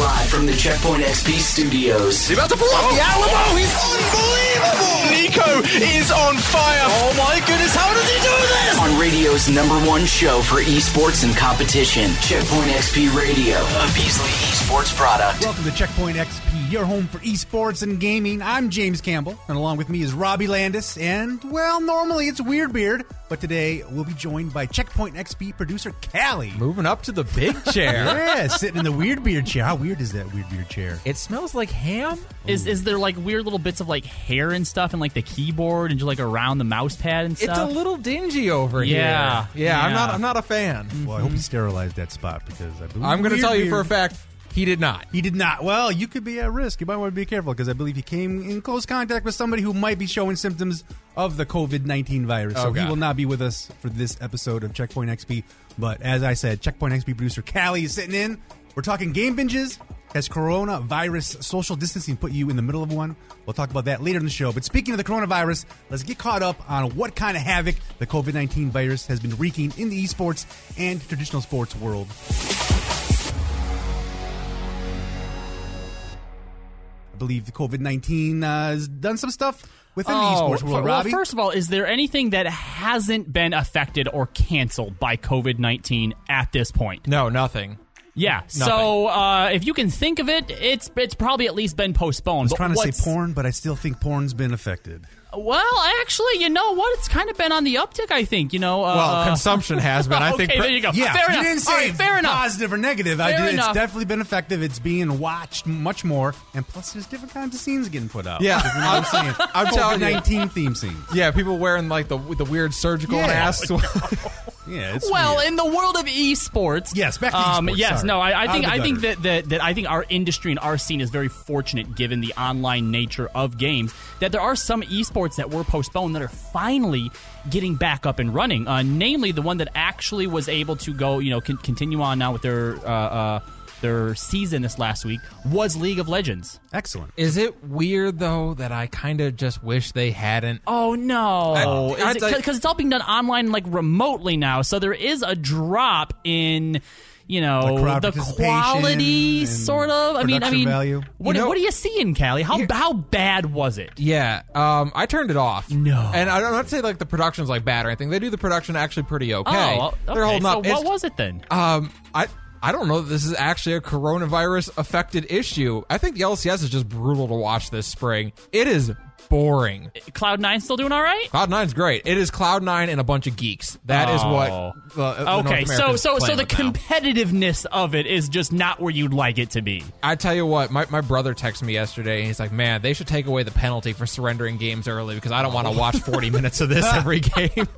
Live from the Checkpoint XP studios. He's about to pull off the oh. Alamo. He's unbelievable. Nico is on fire. Oh my goodness, how does he do this? On radio's number one show for esports and competition, Checkpoint XP Radio, a Beasley Esports product. Welcome to Checkpoint XP, your home for esports and gaming. I'm James Campbell, and along with me is Robbie Landis, and, well, normally it's Weird Beard, but today we'll be joined by Checkpoint XP producer Kali. Moving up to the big chair. Yeah, sitting in the Weird Beard chair. How weird is that Weird Beard chair? It smells like ham. Is is there like weird little bits of like hair and stuff and like the keyboard and just like around the mouse pad and stuff? It's stuff? a little dingy over Yeah, here. Yeah, I'm not. I'm not a fan. Well, I hope he mm-hmm. sterilized that spot because I believe I'm going to tell you for a fact he did not. He did not. Well, you could be at risk. You might want to be careful because I believe he came in close contact with somebody who might be showing symptoms of the COVID 19 virus. Oh, so he God. will not be with us for this episode of Checkpoint XP. But as I said, Checkpoint XP producer Kali is sitting in. We're talking game binges. Has coronavirus social distancing put you in the middle of one? We'll talk about that later in the show. But speaking of the coronavirus, let's get caught up on what kind of havoc the COVID 19 virus has been wreaking in the esports and traditional sports world. I believe the COVID 19 uh, has done some stuff within the esports world, Oh, well, Robbie. first of all, is there anything that hasn't been affected or canceled by COVID nineteen at this point? No, nothing. Yeah. So uh, if you can think of it, it's it's probably at least been postponed. I was But trying to say porn, but I still think porn's been affected. Well, actually, you know what? It's kind of been on the uptick. I think. You know. Uh, Well, consumption has been. I okay, think. there you go. Yeah, fair you enough. didn't say All right, fair enough. positive or negative. I Fair did, it's definitely been effective. It's being watched much more, and plus, there's different kinds of scenes getting put out. Yeah, you know what I'm saying. I'm telling you. 19 theme scenes. Yeah, people wearing like the the weird surgical Yeah. masks. Yeah, it's Well, weird. in the world of esports, Yes, back to um, esports, Yes, sorry. no, I, I think I think that, that that I think our industry and our scene is very fortunate, given the online nature of games, that there are some esports that were postponed that are finally getting back up and running. Uh, namely, the one that actually was able to go, you know, con- continue on now with their uh, uh, their season this last week was League of Legends. excellent. Is it weird though that I kind of just wish they hadn't? Oh no! I- I- Because it's all being done online, like remotely now. So there is a drop in, you know, Like crowd the quality, and sort of. I mean, I production mean, value. what, You know- what are you seeing, Kali? How how bad was it? Yeah, um, I turned it off. No. and I don't not say like the production's like bad or anything. They do the production actually pretty okay. Oh, okay. They're holding so up. what It's- was it then? Um, I I don't know that this is actually a coronavirus affected issue. I think the LCS is just brutal to watch this spring. It is boring. Cloud Nine still doing all right? Cloud Nine's great. It is Cloud Nine and a bunch of geeks. That is what. Oh. The, the Okay, North so so so the with now. competitiveness of it is just not where you'd like it to be. I tell you what, my, my brother texted me yesterday and he's like, man, they should take away the penalty for surrendering games early because I don't want to watch 40 minutes of this every game.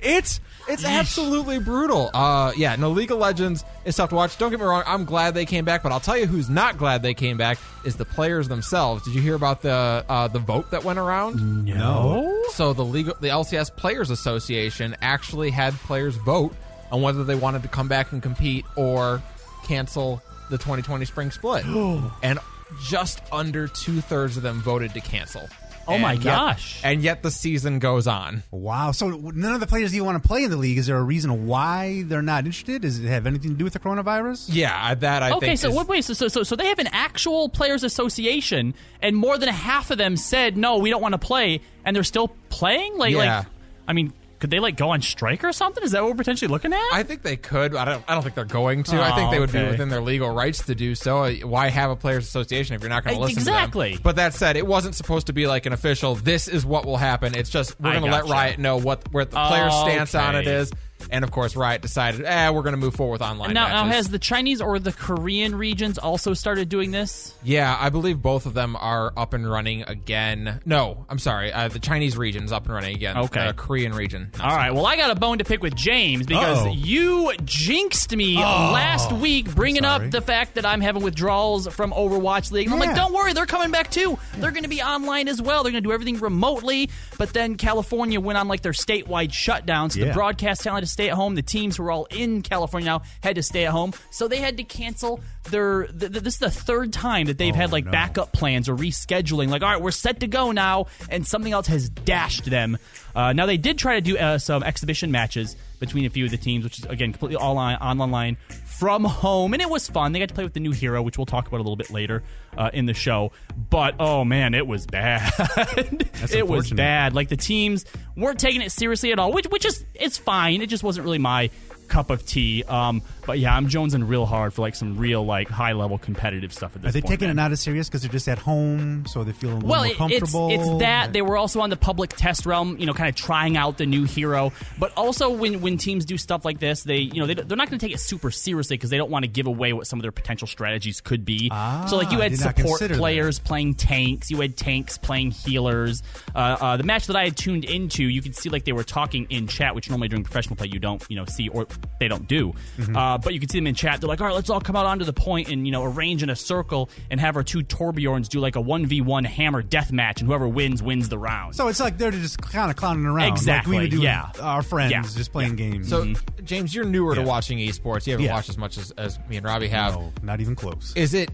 It's it's absolutely brutal. Uh, yeah, no, League of Legends is tough to watch. Don't get me wrong, I'm glad they came back, but I'll tell you who's not glad they came back is the players themselves. Did you hear about the uh, the vote that went around? No. So the league, the LCS Players Association actually had players vote on whether they wanted to come back and compete or cancel the 2020 spring split, and just under two thirds of them voted to cancel. Oh my And yet- gosh. and yet the season goes on. Wow. So none of the players even want to play in the league. Is there a reason why they're not interested? Does it have anything to do with the coronavirus? Yeah, uh, that I okay, think. so is- what? Wait, so, so so so they have an actual players' association, and more than half of them said no, we don't want to play, and they're still playing. Like, Yeah. like, I mean, could they like go on strike or something? Is that what we're potentially looking at? I think they could. I don't. I don't think they're going to. I think Oh, they would be within their legal rights to do so. Why have a players' association if you're not going Uh, to listen exactly. to them? But that said, it wasn't supposed to be like an official. This is what will happen. It's just we're going to let. Riot know what where the players' stance on it Okay. is. And of course, Riot decided, eh, we're going to move forward with online now, now, matches. has the Chinese or the Korean regions also started doing this? yeah, I believe both of them are up and running again. No, I'm sorry. Uh, the Chinese region's up and running again. Okay. The Korean region. not All so right. Well, I got a bone to pick with James because Uh-oh. you jinxed me last week, bringing up sorry. the fact that I'm having withdrawals from Overwatch League. And I'm like, Yeah. don't worry, they're coming back too. They're going to be online as well. They're going to do everything remotely. But then California went on like their statewide shutdown, so Yeah. the broadcast talent had to stay at home. The teams who were all in California now had to stay at home, so they had to cancel their. Th- th- this is the third time that they've Oh, had like no. backup plans or rescheduling. Like, all right, we're set to go now, and something else has dashed them. Uh, now they did try to do uh, some exhibition matches between a few of the teams, which is again completely all on online from home, and it was fun. They got to play with the new hero, which we'll talk about a little bit later uh, in the show. But oh man, it was bad. it was bad. Like the teams weren't taking it seriously at all, which which is it's fine. It just wasn't really my cup of tea. Um, but yeah, I'm jonesing real hard for like some real like high level competitive stuff at this Are they point, taking man. it not as serious because they're just at home, so they feel a little Well, more it- it's comfortable? it's that they were also on the public test realm, you know, kind of trying out the new hero. But also, when when teams do stuff like this, they you know they, they're not going to take it super seriously because they don't want to give away what some of their potential strategies could be. so, like you Ah, had support consider that. players playing tanks, you had tanks playing healers. Uh, uh, the match that I had tuned into, you could see like they were talking in chat, which normally during professional play you don't you know see or they don't do. Mm-hmm. Uh, Uh, but you can see them in chat. They're like, all right, let's all come out onto the point and you know arrange in a circle and have our two Torbjorns do like a one v one hammer death match, and whoever wins wins the round. So it's like they're just kind of clowning around, Exactly, Like we would do yeah. our friends, Yeah. just playing games. So, mm-hmm. James, you're newer to watching esports. You haven't Yeah. watched as much as, as me and Robbie have. no, not even close. Is it?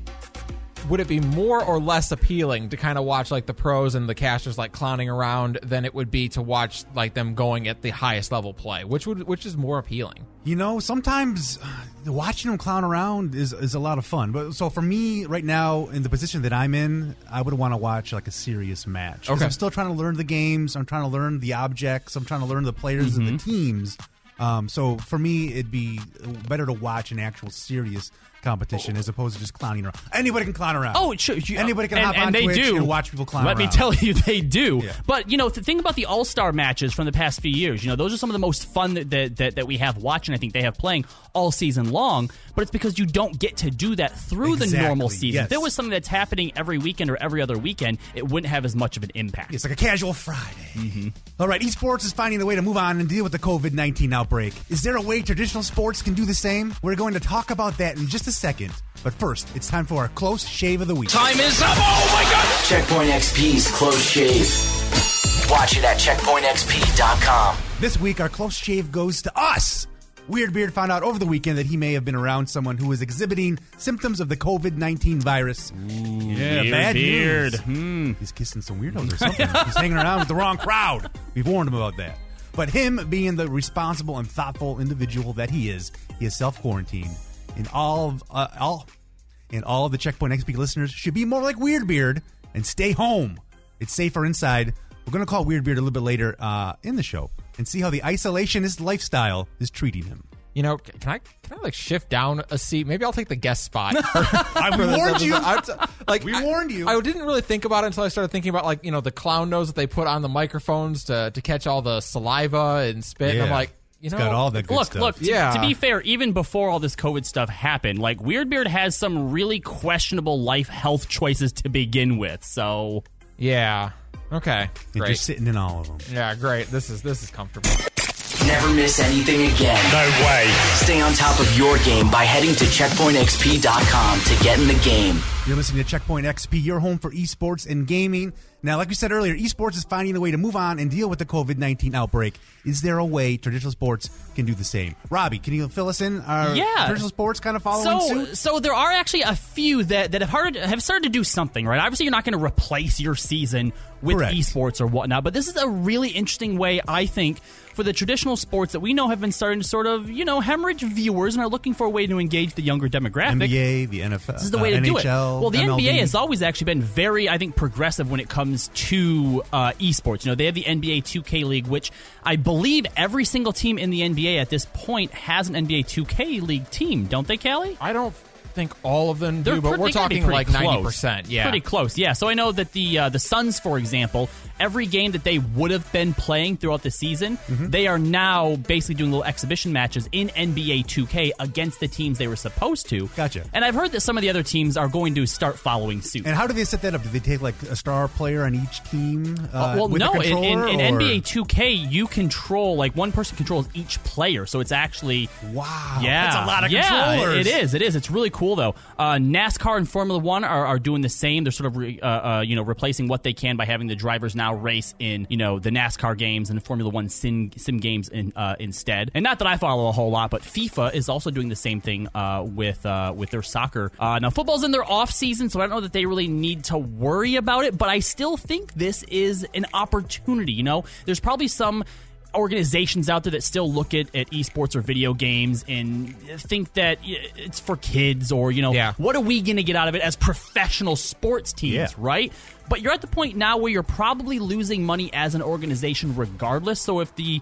Would it be more or less appealing to kind of watch like the pros and the casters like clowning around than it would be to watch like them going at the highest level play? Which would which is more appealing? You know, sometimes uh, watching them clown around is is a lot of fun. But so for me, right now, in the position that I'm in, I would want to watch like a serious match. Okay. I'm still trying to learn the games. I'm trying to learn the objects. I'm trying to learn the players and the teams. Um, so for me, it'd be better to watch an actual serious competition as opposed to just clowning around. Anybody can clown around. Oh, sure. you- Anybody can and, hop and on they Twitch do. and watch people clown Let me tell you, they do. Yeah. But you know, the thing about the All Star matches from the past few years, you know, those are some of the most fun that, that that that we have watching. I think they have playing all season long. But it's because you don't get to do that through the normal season. yes. If there was something that's happening every weekend or every other weekend, it wouldn't have as much of an impact. It's like a casual Friday. Mm-hmm. All right, esports is finding a way to move on and deal with the COVID 19 outbreak. Is there a way traditional sports can do the same? We're going to talk about that in just a second. But first, it's time for our close shave of the week. Time is up. Oh my god. Checkpoint XP's Close Shave. Watch it at checkpointxp.com. This week, our close shave goes to us. Weird Beard found out over the weekend that he may have been around someone who was exhibiting symptoms of the COVID 19 virus. yeah, Weird bad Beard. news. Hmm. He's kissing some weirdos or something. He's hanging around with the wrong crowd. We've warned him about that. But him being the responsible and thoughtful individual that he is, he is self quarantined. And all of uh, all and all of the Checkpoint XP listeners should be more like Weird Beard and stay home. It's safer inside. We're going to call Weird Beard a little bit later uh, in the show and see how the isolationist lifestyle is treating him. You know, can I can I like shift down a seat? Maybe I'll take the guest spot. I warned you. I- like We warned you. I didn't really think about it until I started thinking about like you know the clown nose that they put on the microphones to to catch all the saliva and spit. And I'm Yeah. like, you It's know, got all that good look, stuff. look. To, Yeah. to be fair, even before all this COVID stuff happened, like Weirdbeard has some really questionable life health choices to begin with. So yeah, okay, and great. just sitting in all of them. yeah, great. This is this is comfortable. Never miss anything again. No way. Stay on top of your game by heading to checkpointxp.com to get in the game. You're listening to Checkpoint XP, your home for esports and gaming. Now, like we said earlier, esports is finding a way to move on and deal with the COVID 19 outbreak. Is there a way traditional sports can do the same? Robbie, can you fill us in? Are Yeah. traditional sports kind of following so, suit? so there are actually a few that, that have, hard, have started to do something, right? Obviously, you're not going to replace your season with Correct. esports or whatnot, but this is a really interesting way, I think, for the traditional sports that we know have been starting to sort of, you know, hemorrhage viewers and are looking for a way to engage the younger demographic. NBA, the NFL, This is the way to uh, do it. NHL, Well, the MLB. NBA has always actually been very, I think, progressive when it comes to uh, esports. You know, they have the NBA 2K League, which I believe every single team in the NBA at this point has an NBA 2K League team, don't they, Kali? I don't think all of them do, They're but pre- we're they gotta be talking like close. ninety percent. Yeah, pretty close. Yeah. So I know that the uh, the Suns, for example, every game that they would have been playing throughout the season, Mm-hmm. they are now basically doing little exhibition matches in NBA 2K against the teams they were supposed to. Gotcha. And I've heard that some of the other teams are going to start following suit. And how do they set that up? Do they take like a star player on each team? Uh, Uh, well, no. In, in, in NBA 2K, you control like one person controls each player, so it's actually Wow, yeah, that's a lot of yeah, controllers. It is. It is. It's really cool though. Uh, NASCAR and Formula One are, are doing the same. They're sort of re, uh, uh, you know replacing what they can by having the drivers now race in you know the NASCAR games and the Formula One sim sim games in, uh, instead. And not that I follow a whole lot, but FIFA is also doing the same thing uh, with uh, with their soccer. Uh, now football's in their off season, so I don't know that they really need to worry about it. But I still think this is an opportunity. You know, there's probably some organizations out there that still look at, at esports or video games and think that it's for kids or you know Yeah. what are we going to get out of it as professional sports teams Yeah. right but you're at the point now where you're probably losing money as an organization regardless so if the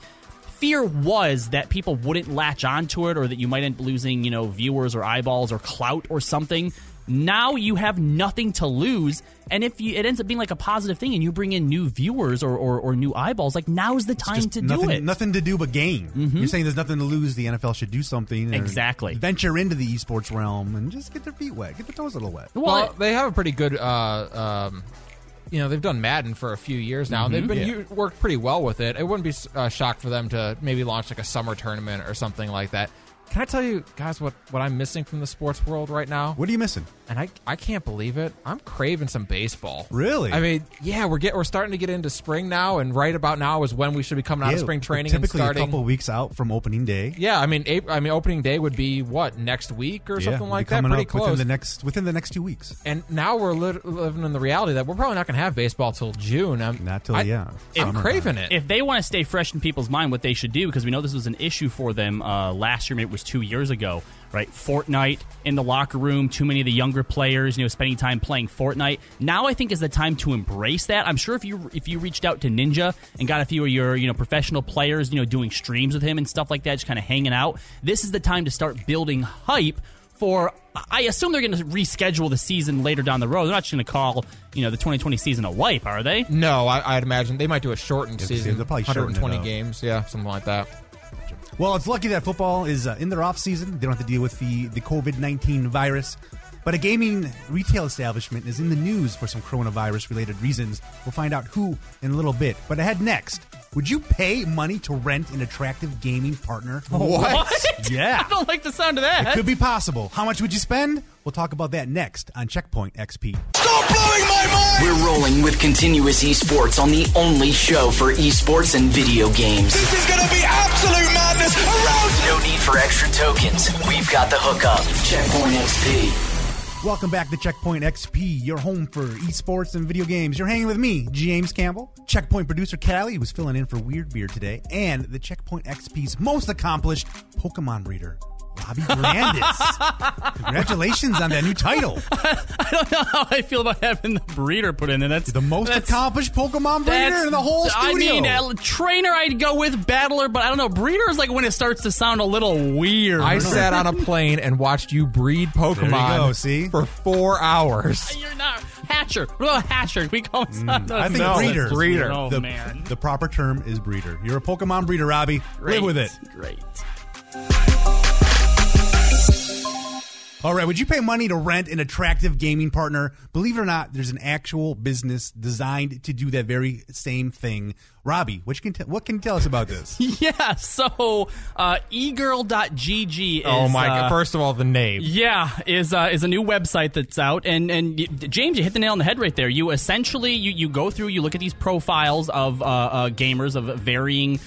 fear was that people wouldn't latch onto it or that you might end up losing you know viewers or eyeballs or clout or something now you have nothing to lose and if you, it ends up being like a positive thing and you bring in new viewers or, or, or new eyeballs like now's the time to nothing, do it Mm-hmm. Nothing to do but gain. You're saying there's nothing to lose. The NFL should do something. Exactly. Venture into the esports realm and just get their feet wet, get their toes a little wet. well, Well, they have a pretty good. Uh, um, you know, they've done Madden for a few years now. and They've been Yeah. worked pretty well with it. It wouldn't be uh, shocked for them to maybe launch like a summer tournament or something like that. Can I tell you guys what what I'm missing from the sports world right now? What are you missing? And I I can't believe it. I'm craving some baseball. Really? I mean, yeah, we're get we're starting to get into spring now, and right about now is when we should be coming out of spring we're training and typically starting. a couple weeks out from opening day. yeah, I mean, April, I mean, opening day would be what next week or Yeah, something we'll like be that. Pretty up close. within the next within the next two weeks. and now we're li- living in the reality that we're probably not going to have baseball till June. I'm, Not till I, yeah, I'm craving it. if they want to stay fresh in people's mind, what they should do, because we know this was an issue for them uh, last year, maybe it was two years ago, right? Fortnite in the locker room, too many of the younger players, you know, spending time playing Fortnite. Now I think is the time to embrace that. I'm sure if you if you reached out to Ninja and got a few of your you know professional players, you know, doing streams with him and stuff like that, just kind of hanging out, this is the time to start building hype for I assume they're going to reschedule the season later down the road. They're not just going to call you know the 2020 season a wipe, are they? no, I, I'd imagine they might do a shortened Yeah, season, they'll probably shorten it 120 games, yeah, something like that. Well, it's lucky that football is uh, in their off season. They don't have to deal with the the COVID nineteen virus. But a gaming retail establishment is in the news for some coronavirus related reasons. We'll find out who in a little bit. But ahead next, would you pay money to rent an attractive gaming partner? Oh, what? Yeah. I don't like the sound of that. It could be possible. How much would you spend? We'll talk about that next on Checkpoint XP. Stop blowing my mind! We're rolling with continuous esports on the only show for esports and video games. This is gonna be absolute madness around No need for extra tokens. We've got the hookup. Checkpoint XP. Welcome back to Checkpoint XP, your home for esports and video games. You're hanging with me, James Campbell, Checkpoint producer Kali, who's filling in for Weird Beard today, and the Checkpoint XP's most accomplished Pokemon breeder, Robbie Grandis. Congratulations on that new title. I don't know how I feel about having the breeder put in there. That's The most that's, accomplished Pokemon breeder in the whole studio. I mean, uh, trainer, I'd go with battler, but I don't know. Breeder is like when it starts to sound a little weird. I sat on a plane and watched you breed Pokemon go, see? for four hours. You're not Hatcher. What about Hatcher? We call him. Mm, I think No, breeder. breeder. Oh the, man, the proper term is breeder. You're a Pokemon breeder, Robbie. Great. Live with it. Great. All right, would you pay money to rent an attractive gaming partner? Believe it or not, there's an actual business designed to do that very same thing. Robbie, what can, t- what can you tell us about this? Yeah. So, uh, egirl.gg is. oh my uh, god! First of all, the name. Yeah, is uh, is a new website that's out, and and y- James, you hit the nail on the head right there. You essentially you, you go through, you look at these profiles of uh, uh, gamers of varying.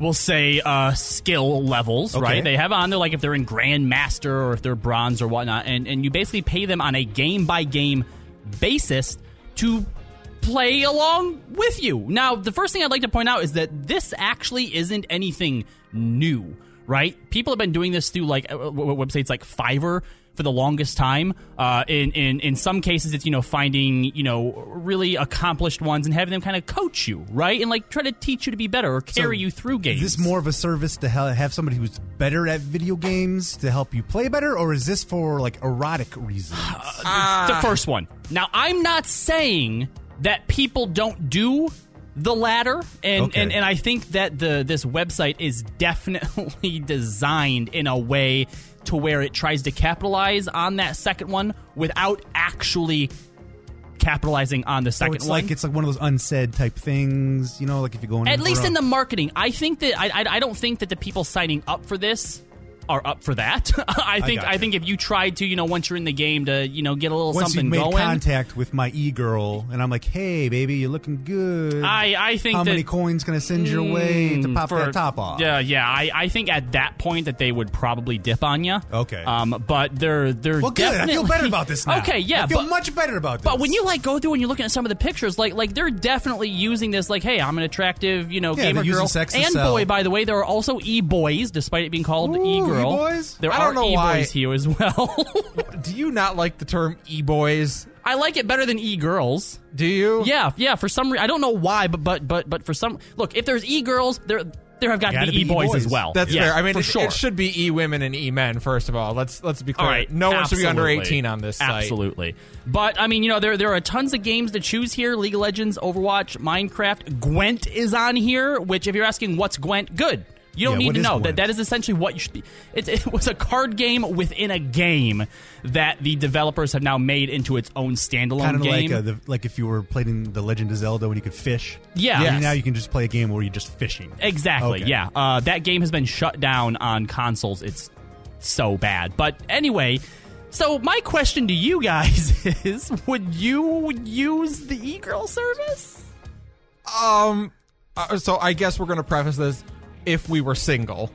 We'll say uh, skill levels, Okay. right? They have on there like if they're in Grandmaster or if they're Bronze or whatnot, and and you basically pay them on a game by game basis to play along with you. Now, the first thing I'd like to point out is that this actually isn't anything new, right? People have been doing this through like uh, w- w- websites like Fiverr for the longest time. Uh, in in in some cases, it's you know finding you know really accomplished ones and having them kind of coach you, right, and like try to teach you to be better or carry you through games. Is this more of a service to have somebody who's better at video games to help you play better, or is this for like erotic reasons? the first one. Now, I'm not saying that people don't do the latter, and, Okay. and and I think that the this website is definitely designed in a way to where it tries to capitalize on that second one without actually capitalizing on the so second it's one. like it's like one of those unsaid type things, you know, like if you go in At least in the marketing, I think that I, I I don't think that the people signing up for this are up for that. I think I, gotcha. think if you tried to, you know, once you're in the game to, you know, get a little Once you something made going. contact with my e girl, and I'm like, "Hey, baby, you're looking good." I, I think How that, many coins gonna send your way to Mm, pop for- that top off? Yeah, yeah. I, I think at that point that they would probably dip on you. Okay. Um, but they're they're Well, good. I feel better about this now. Okay, yeah. I feel but, much better about this. But when you like go through and you're looking at some of the pictures, like like they're definitely using this like, hey, I'm an attractive, you know, Yeah, gamer girl to and boy. By the way, there are also e boys, despite it being called Ooh, e girl. e-boys? There I are don't know e why- boys here as well. Do you not like the term e-boys? I like it better than e girls. Do you? Yeah, yeah. For some reason, I don't know why, but but but but for some, look, if there's e girls, there there have got to Gotta be be e boys e-boys. as well. That's Yeah, fair. I mean, for it, sure. it should be e women and e men. First of all, let's let's be clear. All right, no one should be under absolutely. eighteen on this site. Absolutely. But I mean, you know, there there are tons of games to choose here: League of Legends, Overwatch, Minecraft. Gwent is on here. Which, if you're asking what's Gwent, good. You don't Yeah, need to know that. That is essentially what you should be. It, it was a card game within a game that the developers have now made into its own standalone kind of game. like uh, the, like if you were playing the Legend of Zelda when you could fish. Yeah. Yes. Now you can just play a game where you're just fishing. Exactly. Okay. Yeah. Uh, that game has been shut down on consoles. It's so bad. But anyway, so my question to you guys is: Would you use the e-girl service? Um. uh, so I guess we're gonna preface this if we were single.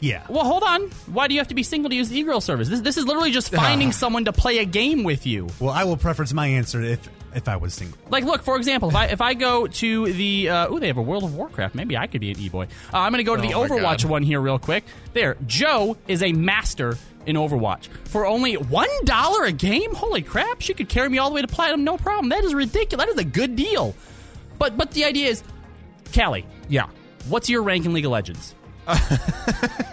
Yeah. Well, hold on. Why do you have to be single to use the e-girl service? This, this is literally just finding someone to play a game with you. Well, I will preference my answer if if I was single. Like, look, for example, if I if I go to the uh, ooh, they have a World of Warcraft. Maybe I could be an e-boy. Uh, I'm going to go to the Oh my Overwatch God. one here real quick. There, Joe is a master in Overwatch for only one dollar a game. Holy crap! She could carry me all the way to platinum, no problem. That is ridiculous. That is a good deal. But but the idea is, Kali, Yeah. What's your rank in League of Legends?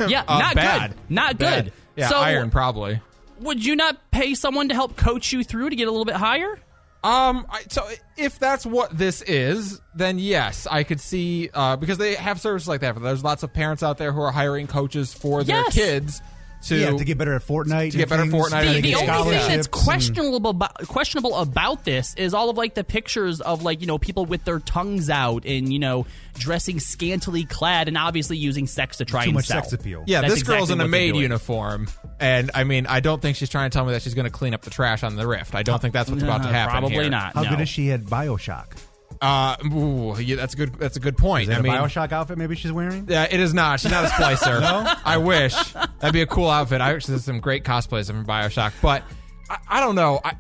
yeah, Uh, not bad. good. Not Bad. good. Yeah, so, iron probably. would you not pay someone to help coach you through to get a little bit higher? Um, I, so if that's what this is, then yes, I could see uh, because they have services like that. For There's lots of parents out there who are hiring coaches for their Yes. kids to yeah, to get better at Fortnite. to get better at Fortnite trying the, the only thing that's questionable about, questionable about this is all of like the pictures of like you know people with their tongues out and you know dressing scantily clad and obviously using sex to try Too and much sell. sex appeal. Yeah, That's this girl's in a maid uniform, and I mean, I don't think she's trying to tell me that she's going to clean up the trash on the rift. I don't think that's what's about to happen. Probably here. not. How no. good is she at Bioshock? Uh, ooh, yeah, that's a good. That's a good point. Is that I mean, a Bioshock outfit maybe she's wearing? Yeah, it is not. She's not a splicer. no, I wish that'd be a cool outfit. I actually did some great cosplays from Bioshock, but I, I don't know. I,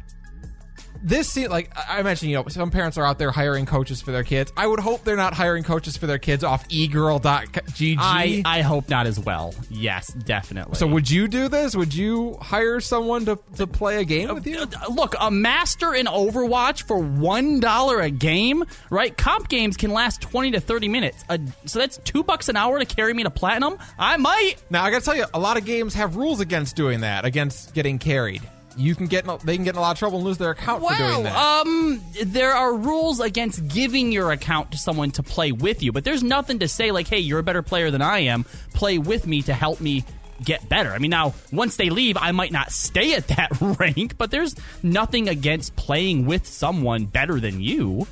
this seems like I mentioned. You know, some parents are out there hiring coaches for their kids. I would hope they're not hiring coaches for their kids off egirl.gg. I I hope not as well. Yes, definitely. so would you do this? Would you hire someone to, to play a game with you? Uh, Look, a master in Overwatch for one dollar a game, right? Comp games can last twenty to thirty minutes, so that's two bucks an hour to carry me to platinum. I might. Now I gotta tell you, a lot of games have rules against doing that, against getting carried. You can get in, they can get in a lot of trouble and lose their account for doing that. Well, um, there are rules against giving your account to someone to play with you, but there's nothing to say like, "Hey, you're a better player than I am. Play with me to help me." Get better. I mean, now once they leave, I might not stay at that rank, but there's nothing against playing with someone better than you.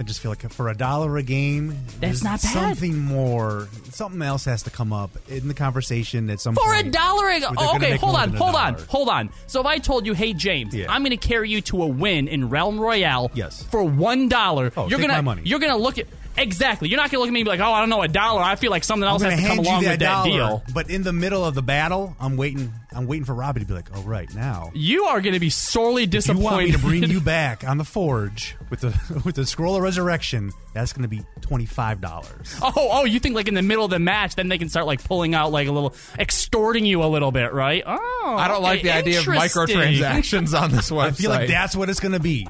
I just feel like for a dollar a game, That's not bad. Something more, something else has to come up in the conversation at some For a point. dollar a where they're oh, okay, hold on, a hold on, hold on. So if I told you, hey James, Yeah. I'm going to carry you to a win in Realm Royale, Yes. for one dollar, Oh, you're gonna you're gonna look at exactly. You're not gonna look at me and be like, oh, I don't know, a dollar. I feel like something else has to come along that with that dollar, deal. but in the middle of the battle, I'm waiting. I'm waiting for Robbie to be like, "Oh, right now, You are going to be sorely disappointed. you disappointed. want me to bring you back on the forge with the with the scroll of resurrection? That's going to be twenty five dollars." Oh, oh, you think like in the middle of the match, then they can start like pulling out like a little, extorting you a little bit, right? Oh, I don't like okay, the idea of microtransactions on this website. I feel like that's what it's going to be.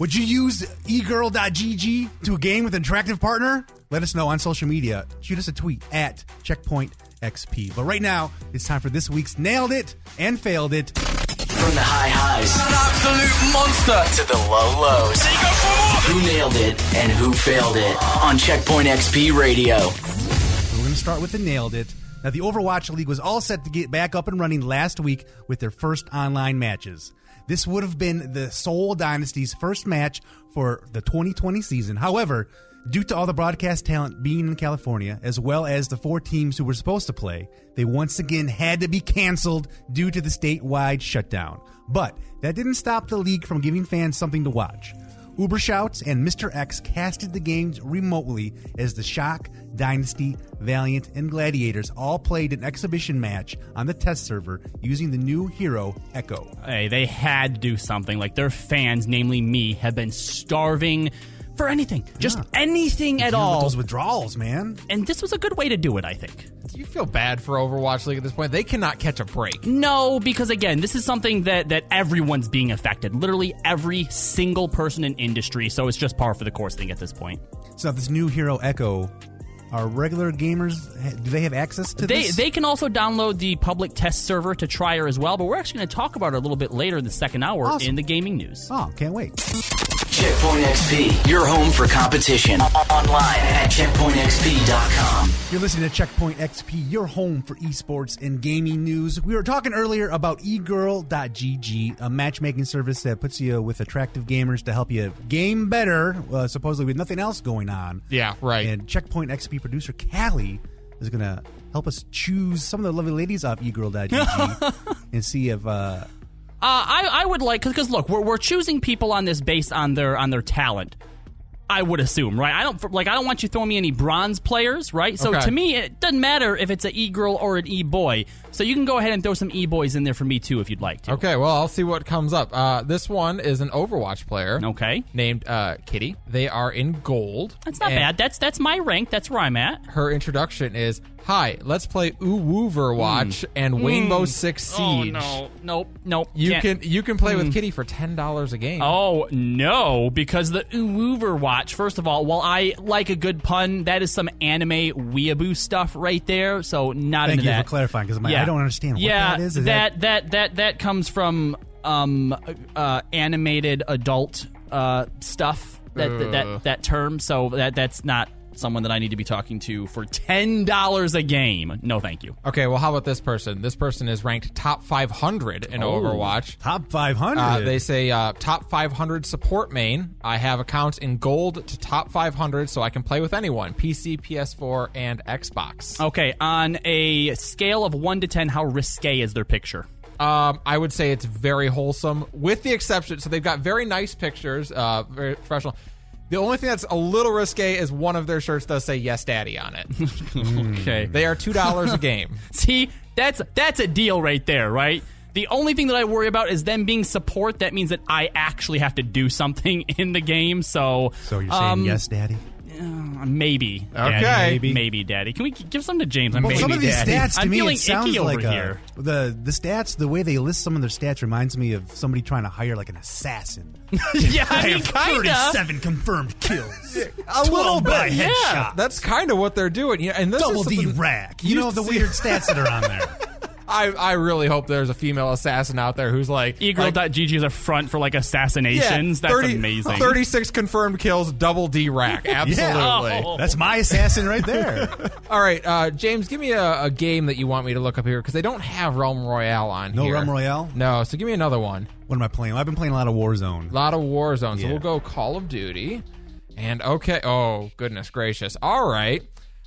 Would you use egirl.gg to a game with an attractive partner? Let us know on social media. Shoot us a tweet at checkpoint XP. But right now, it's time for this week's Nailed It and Failed It. From the high highs An absolute monster. to the low lows. There you go for more. Who nailed it and who failed it on Checkpoint XP Radio. We're going to start with the Nailed It. Now, the Overwatch League was all set to get back up and running last week with their first online matches. This would have been the Seoul Dynasty's first match for the 2020 season. However, due to all the broadcast talent being in California, as well as the four teams who were supposed to play, they once again had to be canceled due to the statewide shutdown. But that didn't stop the league from giving fans something to watch. Ubershouts and Mr. X casted the games remotely as the Shock, Dynasty, Valiant, and Gladiators all played an exhibition match on the test server using the new hero Echo. Hey, they had to do something. Like their fans, namely me, have been starving for anything, just Yeah. anything at Dealing with all. those withdrawals, man. and this was a good way to do it, I think. Do you feel bad for Overwatch League at this point? They cannot catch a break. No, because again, this is something that that everyone's being affected. Literally every single person in industry. So it's just par for the course thing at this point. So this new hero Echo, are regular gamers do they have access to They this? they can also download the public test server to try her as well. But we're actually going to talk about it a little bit later in the second hour Awesome. in the gaming news. oh, can't wait. Checkpoint XP, your home for competition. Online at checkpointxp.com. You're listening to Checkpoint XP, your home for esports and gaming news. We were talking earlier about egirl.gg, a matchmaking service that puts you with attractive gamers to help you game better, uh, supposedly with nothing else going on. Yeah, right. And Checkpoint XP producer Kali is going to help us choose some of the lovely ladies off egirl.gg and see if uh, Uh, Uh, I, I would like because look, we're, we're choosing people on this based on their on their talent. I would assume, right? I don't like. I don't want you throwing me any bronze players, right? So Okay. to me, it doesn't matter if it's an e girl or an e boy. So you can go ahead and throw some e boys in there for me too, if you'd like to. Okay, well, I'll see what comes up. Uh, this one is an Overwatch player. Okay. Named uh, Kitty. They are in gold. That's not and bad. That's that's my rank. That's where I'm at. Her introduction is Hi, let's play Overwatch and Rainbow Six Siege. Hmm. Oh no, nope, nope. You Can't- can you can play with Kitty for ten dollars a game. Oh no, because the Uwoover watch. First of all, while I like a good pun, that is some anime weeaboo stuff right there. So not Thank into you that. for clarifying, 'cause I'm like, I don't understand what yeah, that is. Is that, that that that comes from um uh, animated adult uh stuff. That that, that that term. So that that's not someone that I need to be talking to for ten dollars a game. No, thank you. Okay, well, how about this person? This person is ranked top 500 in Overwatch. top 500. Uh, they say uh, top 500 support main. I have accounts in gold to top 500, so I can play with anyone PC, PS4, and Xbox. Okay, on a scale of one to ten, how risque is their picture? Um, I would say it's very wholesome, with the exception. So they've got very nice pictures, uh, very professional. The only thing that's a little risque is one of their shirts does say "Yes, Daddy" on it. Okay. they are two dollars a game. See, that's that's a deal right there, right? The only thing that I worry about is them being support. That means that I actually have to do something in the game. So, so you're saying um, yes, Daddy? Maybe. Okay. Daddy, Maybe. maybe, Daddy. Can we give some to James? I'm Well, maybe some of these Daddy. stats to I'm me feeling it sounds like over uh, here. the the stats the way they list some of their stats reminds me of somebody trying to hire like an assassin. yeah, I I mean, have kinda. 37 confirmed kills. A little by bit, yeah. headshot. That's kind of what they're doing. You know, and this Double is D something- rack. You know the see- weird stats that are on there. I I really hope there's a female assassin out there who's like like, Egirl.gg is a front for like assassinations. That's 30 amazing. 36 confirmed kills, double D rack. Absolutely. Oh. That's my assassin right there. All right, uh, James, give me a, a game that you want me to look up here because they don't have Realm Royale on No here. No Realm Royale? No, so give me another one. What am I playing? I've been playing a lot of Warzone. A lot of Warzone. So Yeah. we'll go Call of Duty. And okay, oh goodness gracious. All right.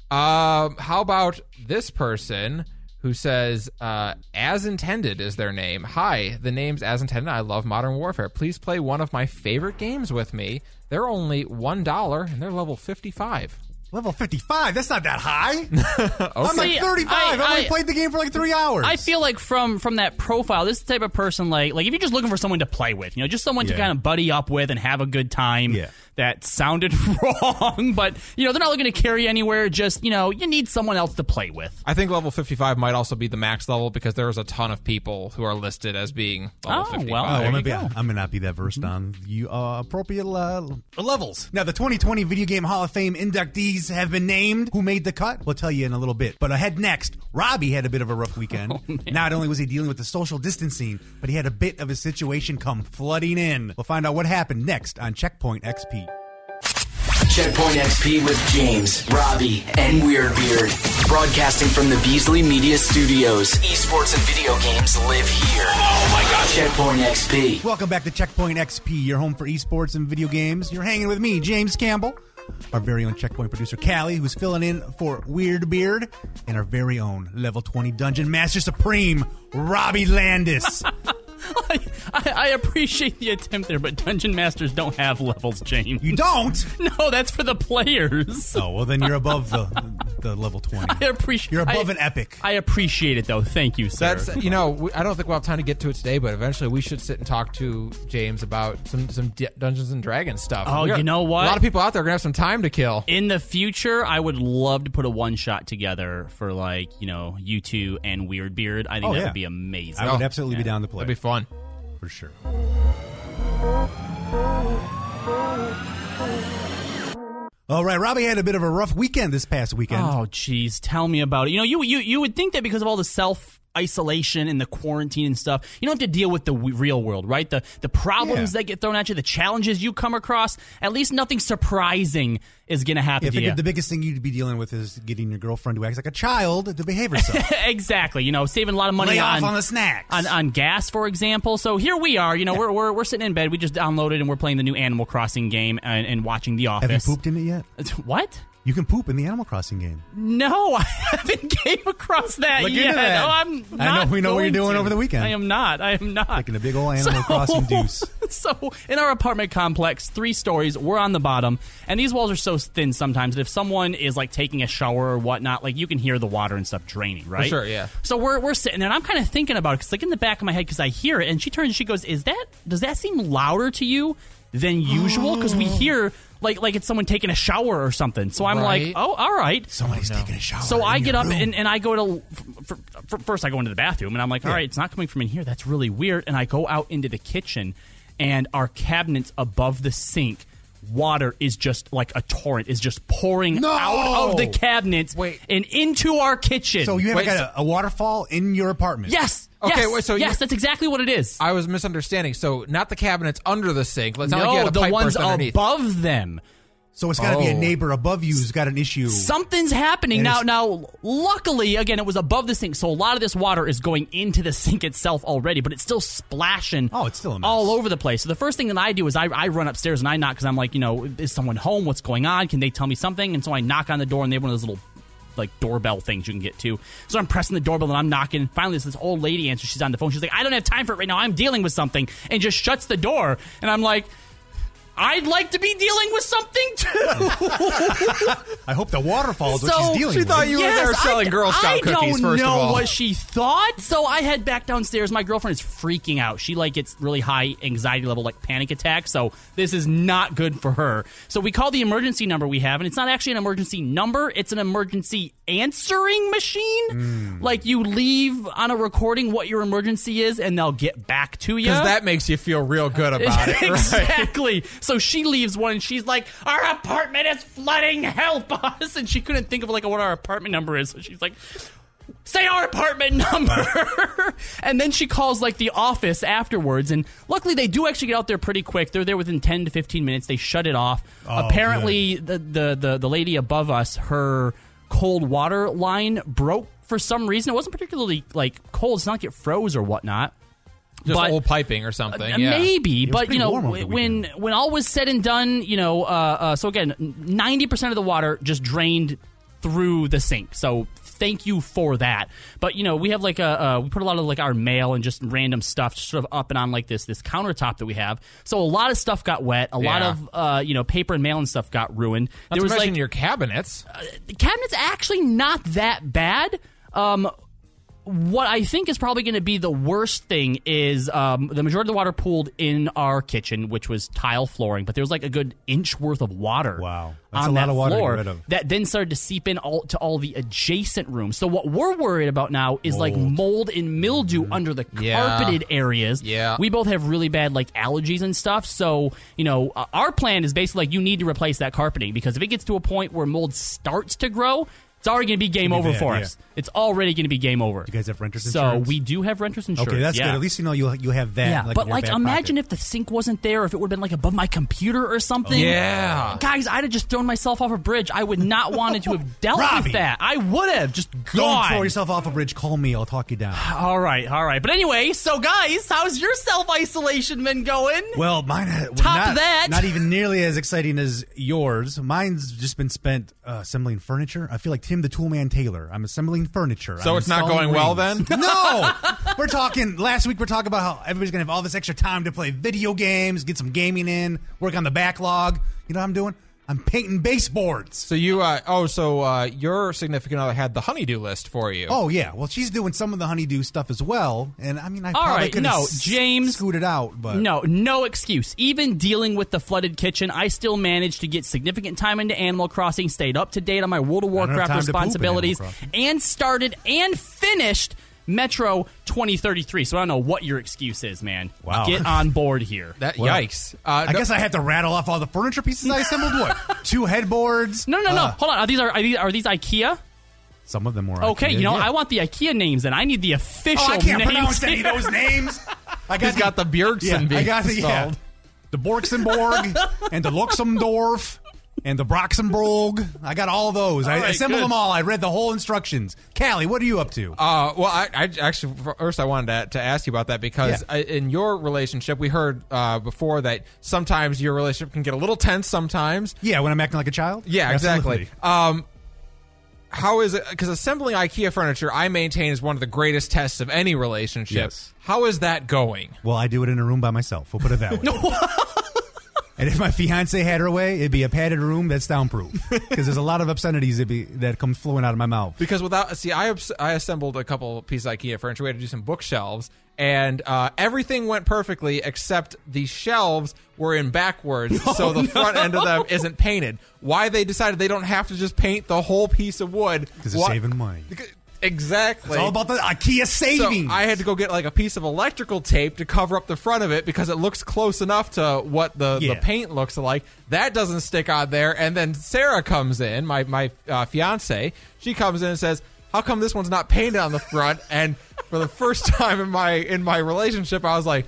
Um, how about this person who says, uh, "As intended" is their name. Hi, the name's As intended. I love Modern Warfare. Please play one of my favorite games with me. They're only one dollar and they're level fifty-five. Level 55. That's not that high. I'm like 35. I- I've only I- played the game for like three hours. I feel like from from that profile, this is the type of person like like if you're just looking for someone to play with, you know, just someone to kind of buddy up with and have a good time. Yeah. That sounded wrong, but you know they're not looking to carry anywhere. Just you know, you need someone else to play with. I think level 55 might also be the max level because there's a ton of people who are listed as being level Oh, 55. well, Oh, there well, you maybe go. I, I may not be that versed on you uh, appropriate uh, levels. Now, the 2020 Video Game Hall of Fame inductees have been named. Who made the cut? We'll tell you in a little bit. But ahead next, Robbie had a bit of a rough weekend. Oh, not only was he dealing with the social distancing, but he had a bit of a situation come flooding in. We'll find out what happened next on Checkpoint XP. Checkpoint XP with James, Robbie, and Weird Beard. Broadcasting from the Beasley Media Studios. Esports and video games live here. Oh my god. Checkpoint XP. Welcome back to Checkpoint XP, your home for esports and video games. You're hanging with me, James Campbell, our very own Checkpoint producer, Kali, who's filling in for Weird Beard, and our very own level 20 Dungeon Master Supreme, Robbie Landis. I, I, I appreciate the attempt there, but dungeon masters don't have levels, James. You don't? No, that's for the players. Oh, well, then you're above the, the level 20. I appreciate. You're above I- an epic. I appreciate it though. Thank you, sir. That's you know we, I don't think we'll have time to get to it today, but eventually we should sit and talk to James about some some D- Dungeons and Dragons stuff. Oh, got- you know what? A lot of people out there are gonna have some time to kill. in the future, I would love to put a one shot together for like you know you two and Weird Beard. I think Oh, that yeah. would be amazing. I would absolutely be down to play. That'd be fun. For sure. All right, Robbie had a bit of a rough weekend this past weekend. Oh, jeez, tell me about it. You know, you you you would think that because of all the self isolation and the quarantine and stuff, you don't have to deal with the w- real world, right? The the problems Yeah. that get thrown at you, the challenges you come across. At least nothing surprising is going to happen Yeah, to you. the biggest thing you'd be dealing with is getting your girlfriend to act like a child to behave herself. exactly. You know, saving a lot of money Lay on off on the snacks. on, on gas, for example. So here we are. You know, we're, we're we're sitting in bed. We just downloaded and we're playing the new Animal Crossing game and, and watching The Have you Office. pooped in it yet? What? You can poop in the Animal Crossing game. No, I haven't came across that Look into yet. that. Oh, I'm I know- not we know what you're doing to. over the weekend. I am not. I am not. Taking a big old Animal Crossing deuce. So in our apartment complex, three stories, we're on the bottom, and these walls are so thin sometimes that if someone is like taking a shower or whatnot, like you can hear the water and stuff draining, right? sure, yeah. So we're we're sitting there, and I'm kind of thinking about it because like in the back of my head, because I hear it, and she turns, and she goes, "Is that does that seem louder to you than usual? Because we hear." Like, like it's someone taking a shower or something. So I'm Right. like, oh, all right. Somebody's taking a shower. So in I your get up room. and, and I go to f- f- f- first I go into the bathroom and I'm like, all right, it's not coming from in here. That's really weird. And I go out into the kitchen, and our cabinets above the sink. Water is just like a torrent is just pouring No! out of the cabinets Wait. and into our kitchen. So you have Wait, got so- a, a waterfall in your apartment. yes, Okay, yes, wait, so yes, you- that's exactly what it is. I was misunderstanding. So not the cabinets under the sink. Let's not like you no, had a the pipe ones burst underneath. above them. So it's got to be a Oh. neighbor above you who's got an issue. Something's happening And now. Now, luckily, again, it was above the sink, so a lot of this water is going into the sink itself already, but it's still splashing. Oh, it's still a mess. all over the place. So the first thing that I do is I, I run upstairs and I knock because I'm like, you know, is someone home? What's going on? Can they tell me something? And so I knock on the door, and they have one of those little like doorbell things you can get to. So I'm pressing the doorbell and I'm knocking. Finally, this, this old lady answers. She's on the phone. She's like, I don't have time for it right now. I'm dealing with something, and just shuts the door. And I'm like. I'd like to be dealing with something too. I hope the waterfall is what she's dealing She with. She thought you were there selling I, Girl Scout I cookies, don't first of know all. what she thought. So I head back downstairs. My girlfriend is freaking out. She like gets really high anxiety level, like panic attack. So this is not good for her. So we call the emergency number we have, and it's not actually an emergency number. It's an emergency answering machine. Hmm. Like you leave on a recording what your emergency is, and they'll get back to you. Because that makes you feel real good about it. Right? exactly. So she leaves one, and she's like, "Our apartment is flooding. Help us!" And she couldn't think of like what our apartment number is. So she's like, "Say our apartment number." and then she calls like the office afterwards, and luckily they do actually get out there pretty quick. They're there within ten to fifteen minutes. They shut it off. Oh, Apparently, the, the the the lady above us, her cold water line broke for some reason. It wasn't particularly like cold. It's not like it froze or whatnot. Just But- old piping or something. Uh, yeah. Maybe, but you know, warm over the when when all was said and done, you know, uh, uh, so again, ninety percent of the water just drained through the sink. So thank you for that. But you know, we have like a uh, we put a lot of like our mail and just random stuff just sort of up and on like this this countertop that we have. So a lot of stuff got wet. A lot of uh, you know paper and mail and stuff got ruined. Not there to was mention like your cabinets. the cabinet's actually not that bad. Um, what I think is probably going to be the worst thing is um, the majority of the water pooled in our kitchen, which was tile flooring, but there was like a good inch worth of water. Wow. That's on a lot that of water to get floor rid of. that then started to seep in all to all the adjacent rooms. So what we're worried about now is like Mold. mold and mildew under the Yeah. carpeted areas. Yeah. we both have really bad like allergies and stuff. So you know, uh, our plan is basically like you need to replace that carpeting because if it gets to a point where mold starts to grow, It's already going to be game over bad, for yeah. us. It's already going to be game over. You guys have renters insurance? so we do have renters insurance. Okay, that's yeah. good. At least you know you you have that. Yeah, like, but like, imagine pocket. if the sink wasn't there, if it would have been like above my computer or something. Yeah. guys, I'd have just thrown myself off a bridge. I would not wanted to have dealt Robbie. with that. I would have just Don't gone. throw yourself off a bridge. Call me. I'll talk you down. All right, all right. But anyway, so guys, how's your self isolation been going? Well, mine well, Top not, that. Not even nearly as exciting as yours. Mine's just been spent uh, assembling furniture. I feel like Tim the Toolman Taylor. I'm assembling furniture. So I'm it's not going well then? No, we're talking. Last week we're talking about how everybody's gonna have all this extra time to play video games, get some gaming in, work on the backlog. You know what I'm doing? I'm painting baseboards. So you, uh, oh, so uh, your significant other had the honeydew list for you. Oh yeah, well she's doing some of the honeydew stuff as well, and I mean I All probably right, could no, James- scooted out, but No, no excuse. Even dealing with the flooded kitchen, I still managed to get significant time into Animal Crossing, stayed up to date on my World of Warcraft time to poop in responsibilities, and started and finished Metro 2033. So I don't know what your excuse is, man. Wow. Get on board here. That Well, yikes! Uh, I no- guess I have to rattle off all the furniture pieces I assembled. What? Two headboards. no, no, no. Uh, Hold on. Are these are, are these are these IKEA? some of them were Okay, IKEA, you know yeah. I want the IKEA names, and I need the official Oh, I can't names. pronounce any of those names. I he's got the Bjergsen yeah, being I got the yeah, installed. the Borksenborg and the Luxemdorf and the Broxenborg. I got all those. I right, assembled good. them all. I read the whole instructions. Kali, what are you up to? Uh, well, I, I actually first I wanted to, to ask you about that because Yeah. I, in your relationship, we heard uh, before that sometimes your relationship can get a little tense. Sometimes, yeah, when I'm acting like a child. yeah, Absolutely. exactly. Um, how is it? Because assembling IKEA furniture, I maintain, is one of the greatest tests of any relationship. Yes. How is that going? Well, I do it in a room by myself. We'll put it that way. And if my fiance had her way, it'd be a padded room that's soundproof because there's a lot of obscenities that, be, that come flowing out of my mouth. Because without see, I I assembled a couple pieces of IKEA furniture. We had to do some bookshelves, and uh, everything went perfectly except the shelves were in backwards, so the front end of them isn't painted. Why they decided they don't have to just paint the whole piece of wood? Because they're saving money. Because- Exactly. It's all about the IKEA so savings. I had to go get like a piece of electrical tape to cover up the front of it because it looks close enough to what the, Yeah. the paint looks like. That doesn't stick on there. And then Sarah comes in, my my uh, fiance. She comes in and says, "How come this one's not painted on the front?" And for the first time in my in my relationship, I was like.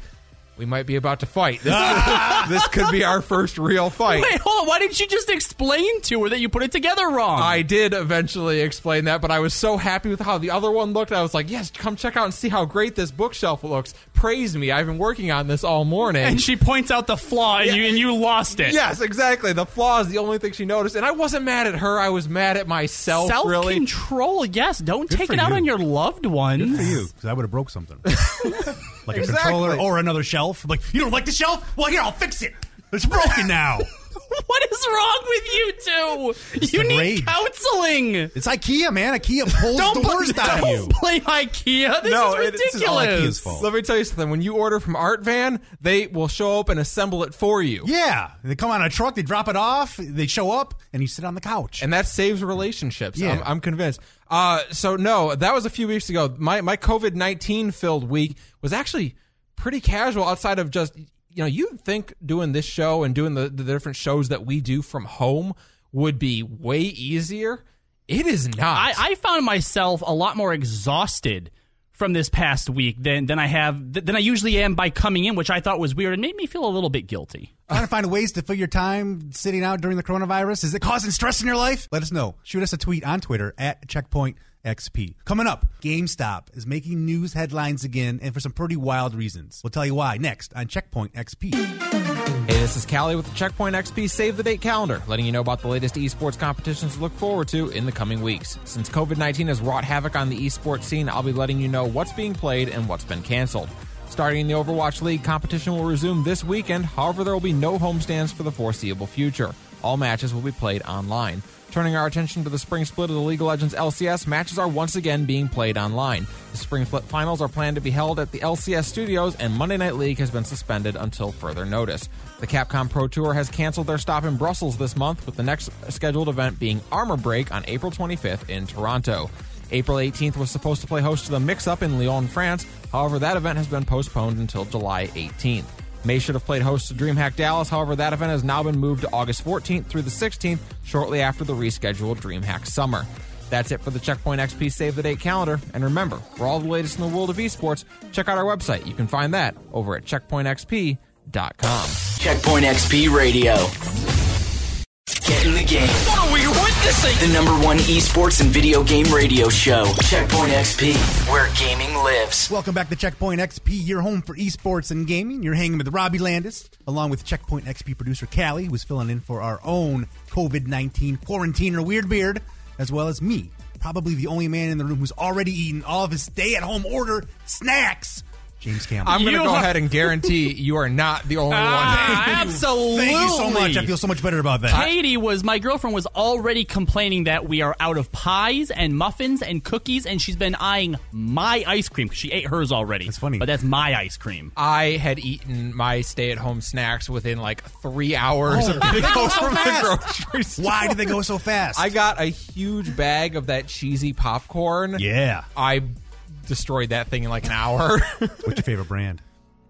We might be about to fight. This, ah! this could be our first real fight. Wait, hold on. Why didn't you just explain to her that you put it together wrong? I did eventually explain that, but I was so happy with how the other one looked. I was like, "Yes, come check out and see how great this bookshelf looks." Praise me! I've been working on this all morning. and she points out the flaw, and you and you lost it. yes, exactly. The flaw is the only thing she noticed, and I wasn't mad at her. I was mad at myself. Self really, control, yes. Don't take for it out you. on your loved ones. for you because I would have broke something, like a Exactly. controller or another shelf. Like you don't like the shelf? Well, here I'll fix it. It's broken now. What is wrong with you two? you need rage. counseling. It's IKEA, man. IKEA pulls the bl- worst out of don't you. blame IKEA. This No, is it- this ridiculous. is all IKEA's fault. Let me tell you something. When you order from Art Van, they will show up and assemble it for you. Yeah, they come on a truck, they drop it off, they show up, and you sit on the couch. and that saves relationships. Yeah. I'm, I'm convinced. Uh, so no, that was a few weeks ago. My my COVID nineteen filled week was actually pretty casual. Outside of just you know, you'd think doing this show and doing the, the different shows that we do from home would be way easier. It is not. I, I found myself a lot more exhausted from this past week than than I have than I usually am by coming in, which I thought was weird and made me feel a little bit guilty. Trying to find ways to fill your time sitting out during the coronavirus? Is it causing stress in your life? Let us know. Shoot us a tweet on Twitter at Checkpoint XP. Coming up, GameStop is making news headlines again, and for some pretty wild reasons. We'll tell you why next on Checkpoint XP. Hey, this is Kali with the Checkpoint XP Save the Date calendar, letting you know about the latest esports competitions to look forward to in the coming weeks. Since COVID 19 has wrought havoc on the esports scene, I'll be letting you know what's being played and what's been canceled. Starting in the Overwatch League, competition will resume this weekend, however, there will be no homestands for the foreseeable future. All matches will be played online. Turning our attention to the spring split of the League of Legends LCS, matches are once again being played online. The spring split finals are planned to be held at the LCS studios, and Monday Night League has been suspended until further notice. The Capcom Pro Tour has canceled their stop in Brussels this month, with the next scheduled event being Armor Break on April 25th in Toronto. April 18th was supposed to play host to the Mix Up in Lyon, France. However, that event has been postponed until July 18th. May should have played host to DreamHack Dallas. However, that event has now been moved to August 14th through the 16th, shortly after the rescheduled DreamHack Summer. That's it for the Checkpoint XP Save the Date calendar. And remember, for all the latest in the world of esports, check out our website. You can find that over at checkpointxp.com. Checkpoint XP Radio. Get in the game. What are we witnessing? The number one esports and video game radio show. Checkpoint XP, where gaming lives. Welcome back to Checkpoint XP, your home for esports and gaming. You're hanging with Robbie Landis, along with Checkpoint XP producer Kali, who's filling in for our own COVID 19 quarantiner Weird Beard, as well as me, probably the only man in the room who's already eaten all of his stay at home order snacks. James Campbell. I'm going to go ahead and guarantee you are not the only Ah, one. absolutely. Thank you so much. I feel so much better about that. Katie was my girlfriend was already complaining that we are out of pies and muffins and cookies, and she's been eyeing my ice cream because she ate hers already. That's funny. but that's my ice cream. I had eaten my stay-at-home snacks within like three hours Oh, of getting go home so from the grocery store. Why did they go so fast? I got a huge bag of that cheesy popcorn. yeah. I destroyed that thing in like an hour. What's your favorite brand?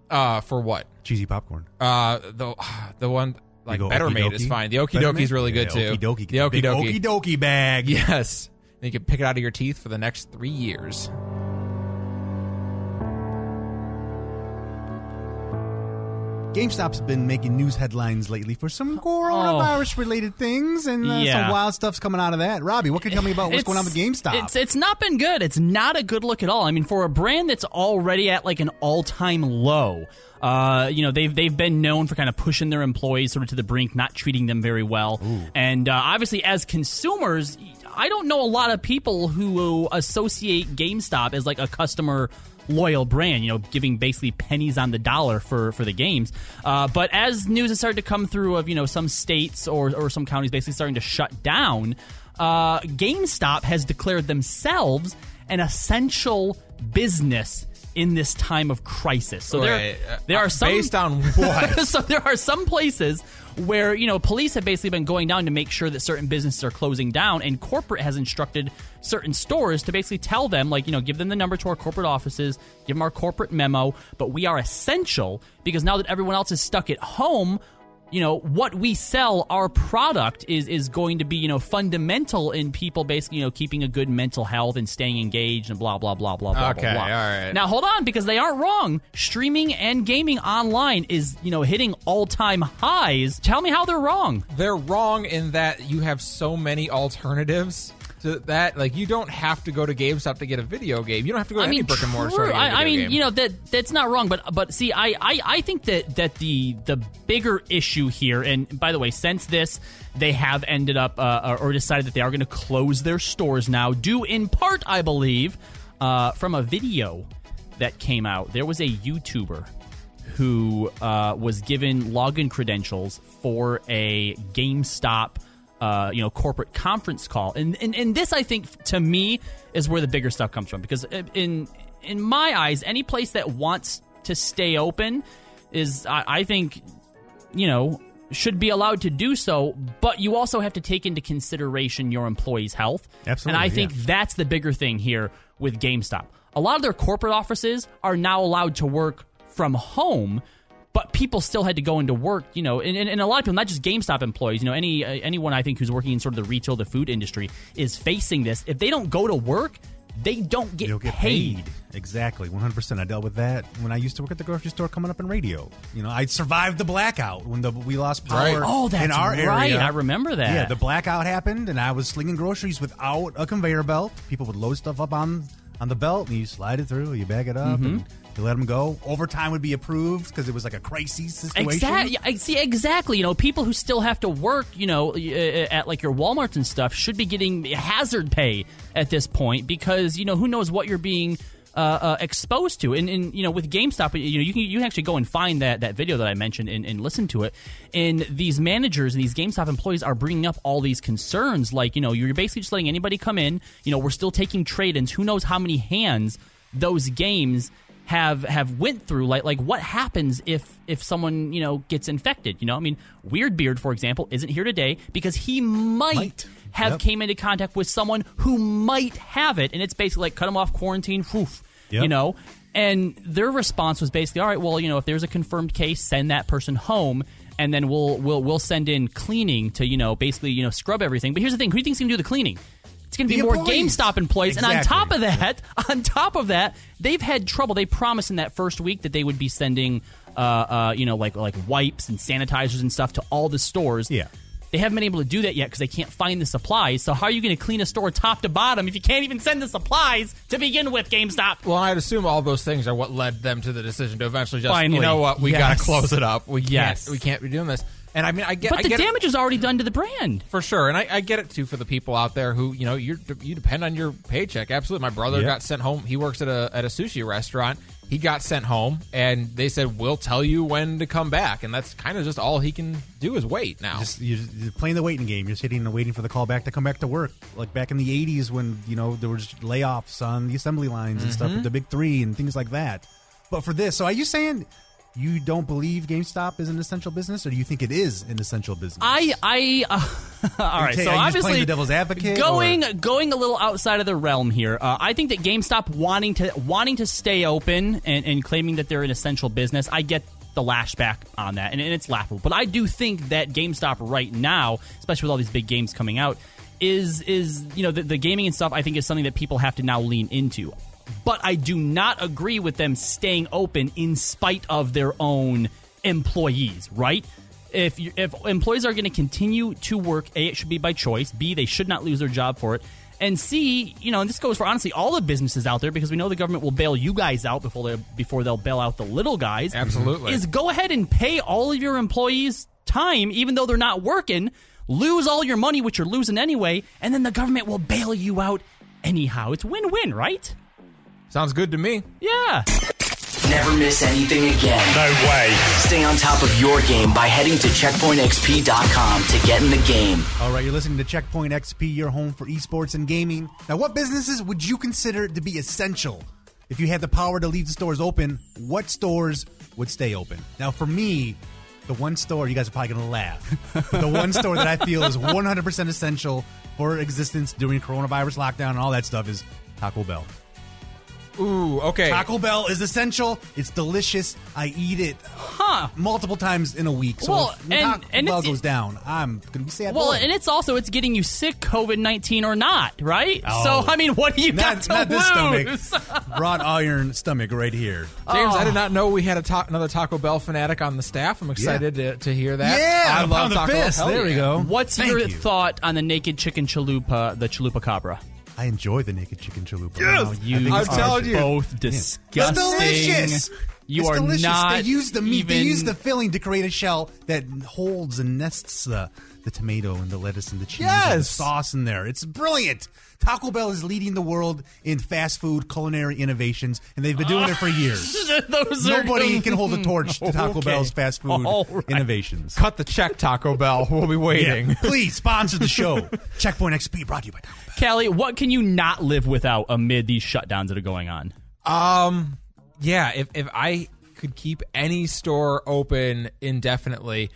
uh, for what? Cheesy popcorn. Uh, the the one like go Better Made is fine. The Okie Dokie is really good too. Okie dokie. The Okie Dokie. Okie dokie bag. Yes. Then you can pick it out of your teeth for the next three years. GameStop's been making news headlines lately for some coronavirus related things, and uh, Yeah. some wild stuff's coming out of that. Robbie, what can you tell me about what's It's- going on with GameStop? It's it's not been good. It's not a good look at all. I mean, for a brand that's already at like an all time low, uh, you know, they've they've been known for kind of pushing their employees sort of to the brink, not treating them very well, and uh, obviously as consumers, I don't know a lot of people who associate GameStop as like a customer loyal brand, you know, giving basically pennies on the dollar for for the games. Uh, but as news has started to come through of you know some states or or some counties basically starting to shut down, uh, GameStop has declared themselves an essential business in this time of crisis. So there Wait, uh, there are some based on what? so there are some places where you know police have basically been going down to make sure that certain businesses are closing down, and corporate has instructed certain stores to basically tell them, like you know, give them the number to our corporate offices, give them our corporate memo, but we are essential because now that everyone else is stuck at home. You know what we sell, our product is is going to be you know fundamental in people basically you know keeping a good mental health and staying engaged and blah blah blah blah blah Okay, blah. blah. all right. Now hold on because they aren't wrong. Streaming and gaming online is, you know, hitting all-time highs. Tell me how they're wrong. They're wrong in that you have so many alternatives to that. Like you don't have to go to GameStop to get a video game. You don't have to go to any brick and mortar store to true. get a I, I mean, game. you know that that's not wrong, but but see, I, I I think that that the the bigger issue here, and by the way, since this, they have ended up uh, or decided that they are going to close their stores now, due in part, I believe, uh, from a video that came out. There was a YouTuber who uh, was given login credentials for a GameStop, uh, you know, corporate conference call, and, and and this I think to me is where the bigger stuff comes from because in in my eyes, any place that wants to stay open is I, I think you know should be allowed to do so, but you also have to take into consideration your employees' health. Absolutely, and I think yeah. that's the bigger thing here with GameStop. A lot of their corporate offices are now allowed to work from home, but people still had to go into work, you know, and, and, and a lot of people, not just GameStop employees, you know, any uh, anyone I think who's working in sort of the retail, the food industry is facing this. If they don't go to work, they don't get, get paid. Exactly, 100%. I dealt with that when I used to work at the grocery store coming up in radio. You know, I survived the blackout when the we lost power Right. Oh, that's in our right. area. I remember that. Yeah, the blackout happened, and I was slinging groceries without a conveyor belt. People would load stuff up on on the belt, and you slide it through, you bag it up, Mm-hmm. and you let them go. Overtime would be approved because it was like a crisis situation. Exactly. I see exactly. You know, people who still have to work, you know, uh, at like your WalMarts and stuff, should be getting hazard pay at this point because you know who knows what you're being. Uh, uh, exposed to and, and you know with GameStop you know you can you can actually go and find that that video that I mentioned and, and listen to it and these managers and these GameStop employees are bringing up all these concerns like you know you're basically just letting anybody come in you know we're still taking trade-ins who knows how many hands those games have have went through like like what happens if if someone you know gets infected you know i mean weirdbeard for example isn't here today because he might, Might. have Yep. came into contact with someone who might have it and it's basically like cut him off quarantine woof, Yep. you know and their response was basically all right well you know if there's a confirmed case send that person home and then we'll we'll we'll send in cleaning to you know basically you know scrub everything but here's the thing who do you think's going to do the cleaning it's going to The be more employees. GameStop employees, place. And on top of that, on top of that, they've had trouble. They promised in that first week that they would be sending, uh, uh, you know, like like wipes and sanitizers and stuff to all the stores. Yeah. They haven't been able to do that yet because they can't find the supplies. So how are you going to clean a store top to bottom if you can't even send the supplies to begin with, GameStop? Well, I'd assume all those things are what led them to the decision to eventually just, Finally. you know what, we Yes. got to close it up. We can't, Yes. we can't be doing this. And I mean, I get, But I the get damage is already done to the brand. for sure, and I, I get it too for the people out there who you know you you depend on your paycheck. Absolutely, my brother Yeah. got sent home. He works at a at a sushi restaurant. He got sent home, and they said we'll tell you when to come back, and that's kind of just all he can do is wait now. Just you're, you're playing the waiting game. You're sitting and waiting for the call back to come back to work, like back in the '80s when you know there was layoffs on the assembly lines and Mm-hmm. stuff with the big three and things like that. But for this, so are you saying you don't believe GameStop is an essential business, or do you think it is an essential business? I, I, uh, all right. Okay, so are you just obviously, the devil's advocate, going or- going a little outside of the realm here. Uh, I think that GameStop wanting to wanting to stay open and, and claiming that they're an essential business. I get the lashback on that, and, and it's laughable. But I do think that GameStop right now, especially with all these big games coming out, is is you know the, the gaming and stuff. I think is something that people have to now lean into. But I do not agree with them staying open in spite of their own employees. Right? If you, if employees are going to continue to work, a it should be by choice. B they should not lose their job for it. And C, you know, and this goes for honestly all the businesses out there because we know the government will bail you guys out before they before they'll bail out the little guys. Absolutely. is go ahead and pay all of your employees time, even though they're not working. Lose all your money, which you're losing anyway, and then the government will bail you out anyhow. It's win win, right? Sounds good to me. Yeah. Never miss anything again. No way. Stay on top of your game by heading to checkpointxp.com to get in the game. All right, you're listening to Checkpoint XP, your home for esports and gaming. Now, what businesses would you consider to be essential? If you had the power to leave the stores open, what stores would stay open? Now, for me, the one store, you guys are probably going to laugh, but the one store that I feel is 100% essential for existence during coronavirus lockdown and all that stuff is Taco Bell. Ooh, okay. Taco Bell is essential. It's delicious. I eat it Huh. multiple times in a week. So Well, if and- Taco and Bell goes down, I'm going to be sad. Well, boy. and it's also it's getting you sick, COVID nineteen or not, right? Oh. So I mean, what do you got not, to not this lose? stomach. Wrought iron stomach right here. James, Oh. I did oh. not know we had a ta- another Taco Bell fanatic on the staff. I'm excited to, to hear that. Yeah, I pound love the Taco fist. Bell. Hell There we go. What's Thank your you. thought on the naked chicken chalupa, the chalupa cabra? I enjoy the naked chicken chalupa. Yes! Wow, You I think I'm it's are telling you. both It's disgusting. delicious. You It's are delicious. not. They use the meat. They use the filling to create a shell that holds and nests the the tomato and the lettuce and the cheese and the Yes. sauce in there. It's brilliant. Taco Bell is leading the world in fast food culinary innovations, and they've been doing it for years. Those are- Nobody can hold a torch to Taco Okay. Bell's fast food All right. innovations. Cut the check, Taco Bell. We'll be waiting. Yeah. Please sponsor the show. Checkpoint XP brought to you by Taco Bell. Kali, what can you not live without amid these shutdowns that are going on? Um, yeah. If if I could keep any store open indefinitely,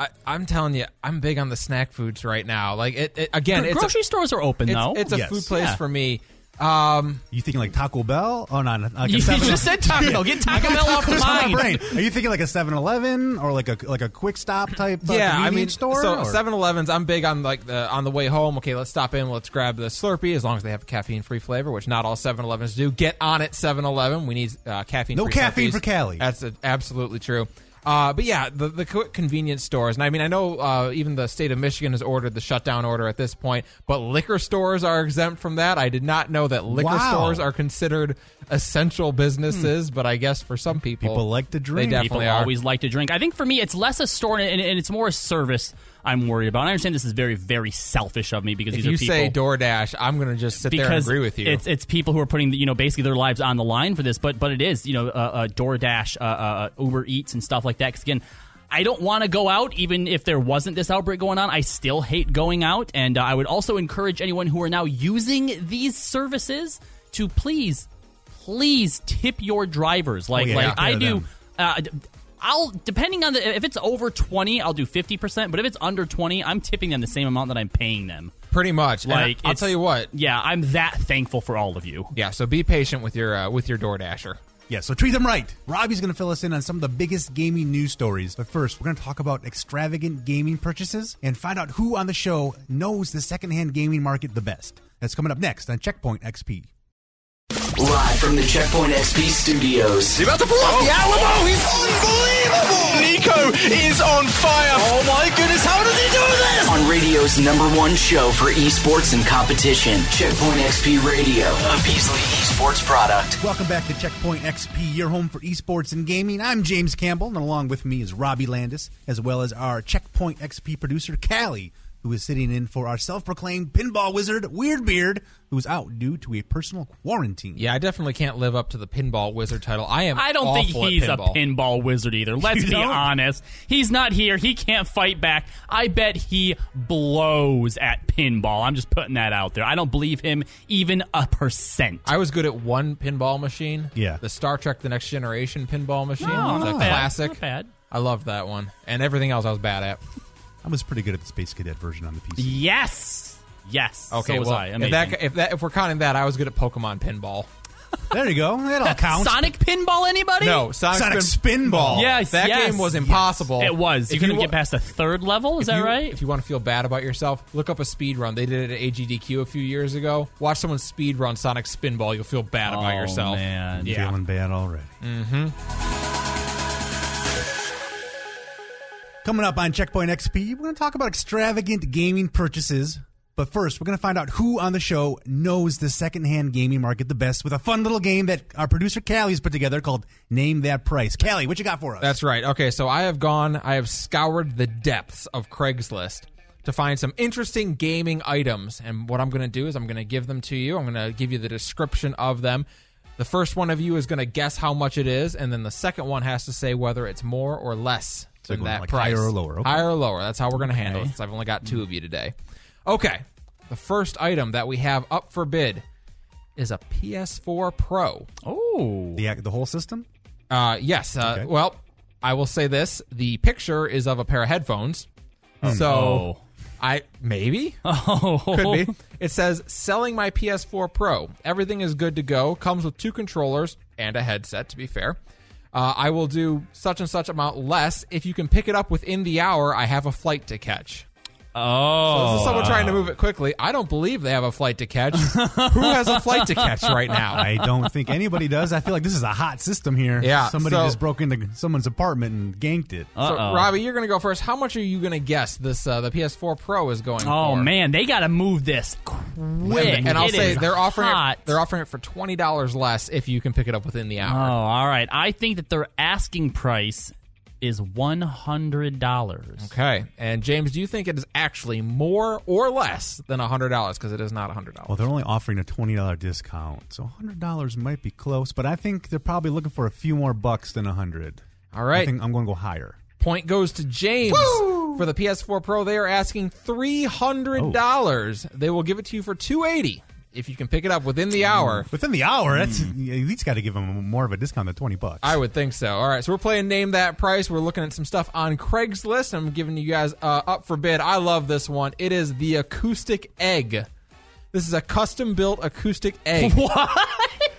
I, I'm telling you, I'm big on the snack foods right now. Like it, it again, it's Grocery a, stores are open it's, though. it's a Yes. food place Yeah. for me. Um, You thinking like Taco Bell? Oh, no, like You a 7 just said Taco Bell. Get Taco Bell off the What's on mind. my brain? Are you thinking like a 7-Eleven or like a like a quick stop type? Uh, yeah, I convenience mean, store. so or- 7-Elevens. I'm big on like the on the way home. Okay, let's stop in. Let's grab the Slurpee as long as they have a caffeine free flavor, which not all 7-Elevens do. Get on it, 7-Eleven. We need uh, caffeine. No caffeine for Kali. That's uh, absolutely true. Uh, but yeah, the the convenience stores, and I mean, I know uh, even the state of Michigan has ordered the shutdown order at this point, but liquor stores are exempt from that. I did not know that liquor Wow. stores are considered essential businesses, but I guess for some people, People like to drink. They definitely People are. always like to drink. I think for me, it's less a store and, and it's more a service I'm worried about. And I understand this is very, very selfish of me because if these you are people. say DoorDash, I'm going to just sit there and agree with you. It's it's people who are putting you know basically their lives on the line for this, but but it is you know uh, uh, DoorDash, uh, uh, Uber Eats, and stuff like that. Because again. I don't want to go out, even if there wasn't this outbreak going on. I still hate going out, and uh, I would also encourage anyone who are now using these services to please, please tip your drivers. Like yeah, like. I do. Uh, I'll depending on the if it's over twenty, I'll do fifty percent. But if it's under twenty, I'm tipping them the same amount that I'm paying them. Pretty much. And Like I'll tell you what. Yeah, I'm that thankful for all of you. Yeah, so be patient with your uh, with your DoorDasher. Yeah, so treat them right. Robbie's going to fill us in on some of the biggest gaming news stories. But first, we're going to talk about extravagant gaming purchases and find out who on the show knows the secondhand gaming market the best. That's coming up next on Checkpoint XP. Live from the Checkpoint XP studios. He's about to pull off the oh. Alamo. He's unbelievable. Nico is on fire. Oh my goodness, how does he do this? On radio's number one show for esports and competition, Checkpoint XP Radio, a Beasley Esports product. Welcome back to Checkpoint XP, your home for esports and gaming. I'm James Campbell, and along with me is Robbie Landis, as well as our Checkpoint XP producer, Kali, who is sitting in for our self proclaimed pinball wizard, Weirdbeard, who's out due to a personal quarantine. Yeah, I definitely can't live up to the pinball wizard title. I am. I don't think awful at he's a pinball. pinball wizard either. Let's be honest. He's not here. He can't fight back. I bet he blows at pinball. I'm just putting that out there. I don't believe him even a percent. I was good at one pinball machine. Yeah. the Star Trek: The Next Generation pinball machine. No, it's a bad. classic. Not bad. I loved that one, and everything else I was bad at. I was pretty good at the Space Cadet version on the PC. Yes. Yes. Okay, so was well, I. if that, if that if we're counting that, I was good at Pokemon pinball. There you go. That all counts. Sonic pinball, anybody? No, Sonic, Sonic Spin- Spinball. Yes, that yes, game was yes. impossible. It was. You If couldn't wa- get past the third level. Is that you- right? If you want to feel bad about yourself, look up a speed run. They did it at AGDQ a few years ago. Watch someone speed run Sonic Spinball. You'll feel bad about yourself. Oh, yourself. man. Yeah. Feeling bad already. Mm-hmm. Coming up on Checkpoint XP, we're going to talk about extravagant gaming purchases. But first, we're going to find out who on the show knows the secondhand gaming market the best with a fun little game that our producer Kali's put together called Name That Price. Kali, what you got for us? That's right. Okay, so I have gone, I have scoured the depths of Craigslist to find some interesting gaming items. And what I'm going to do is I'm going to give them to you. I'm going to give you the description of them. The first one of you is going to guess how much it is, and then the second one has to say whether it's more or less So than that like price. higher or lower, okay. Higher or lower. That's how we're going to handle it. Since I've only got two of you today. Okay, the first item that we have up for bid is a PS4 Pro. Oh. the, the whole system? Uh, yes. Uh, Okay. Well, I will say this: the picture is of a pair of headphones. So Oh. I maybe Oh. could be. It says selling my PS4 Pro. Everything is good to go. Comes with two controllers and a headset. To be fair, uh, I will do such and such amount less if you can pick it up within the hour. I have a flight to catch. Oh. This is someone trying to move it quickly. I don't believe they have a flight to catch. Who has a flight to catch right now? I don't think anybody does. I feel like this is a hot system here. Yeah, Somebody so- just broke into someone's apartment and ganked it. So, Uh-oh. Robbie, you're going to go first. How much are you going to guess this uh, the PS4 Pro is going Oh for? man, they got to move this quick. And, and I'll It say they're offering hot. it. They're offering it for twenty dollars less if you can pick it up within the hour. Oh, all right. I think that their asking price is one hundred dollars. Okay. And James, do you think it is actually more or less than hundred dollars? Because it is not hundred dollars. Well, they're only offering a twenty dollar discount, so hundred dollars might be close. But I think they're probably looking for a few more bucks than a hundred. All right. I think I'm going to go higher. Point goes to James for the PS4 Pro. They are asking three hundred dollars. Oh. They will give it to you for two eighty if you can pick it up within the hour. Within the hour, that's at least got to give them more of a discount than twenty bucks. I would think so. All right, so we're playing Name That Price. We're looking at some stuff on Craigslist. I'm giving you guys uh, up for bid. I love this one. It is the Acoustic Egg. This is a custom built acoustic egg. What?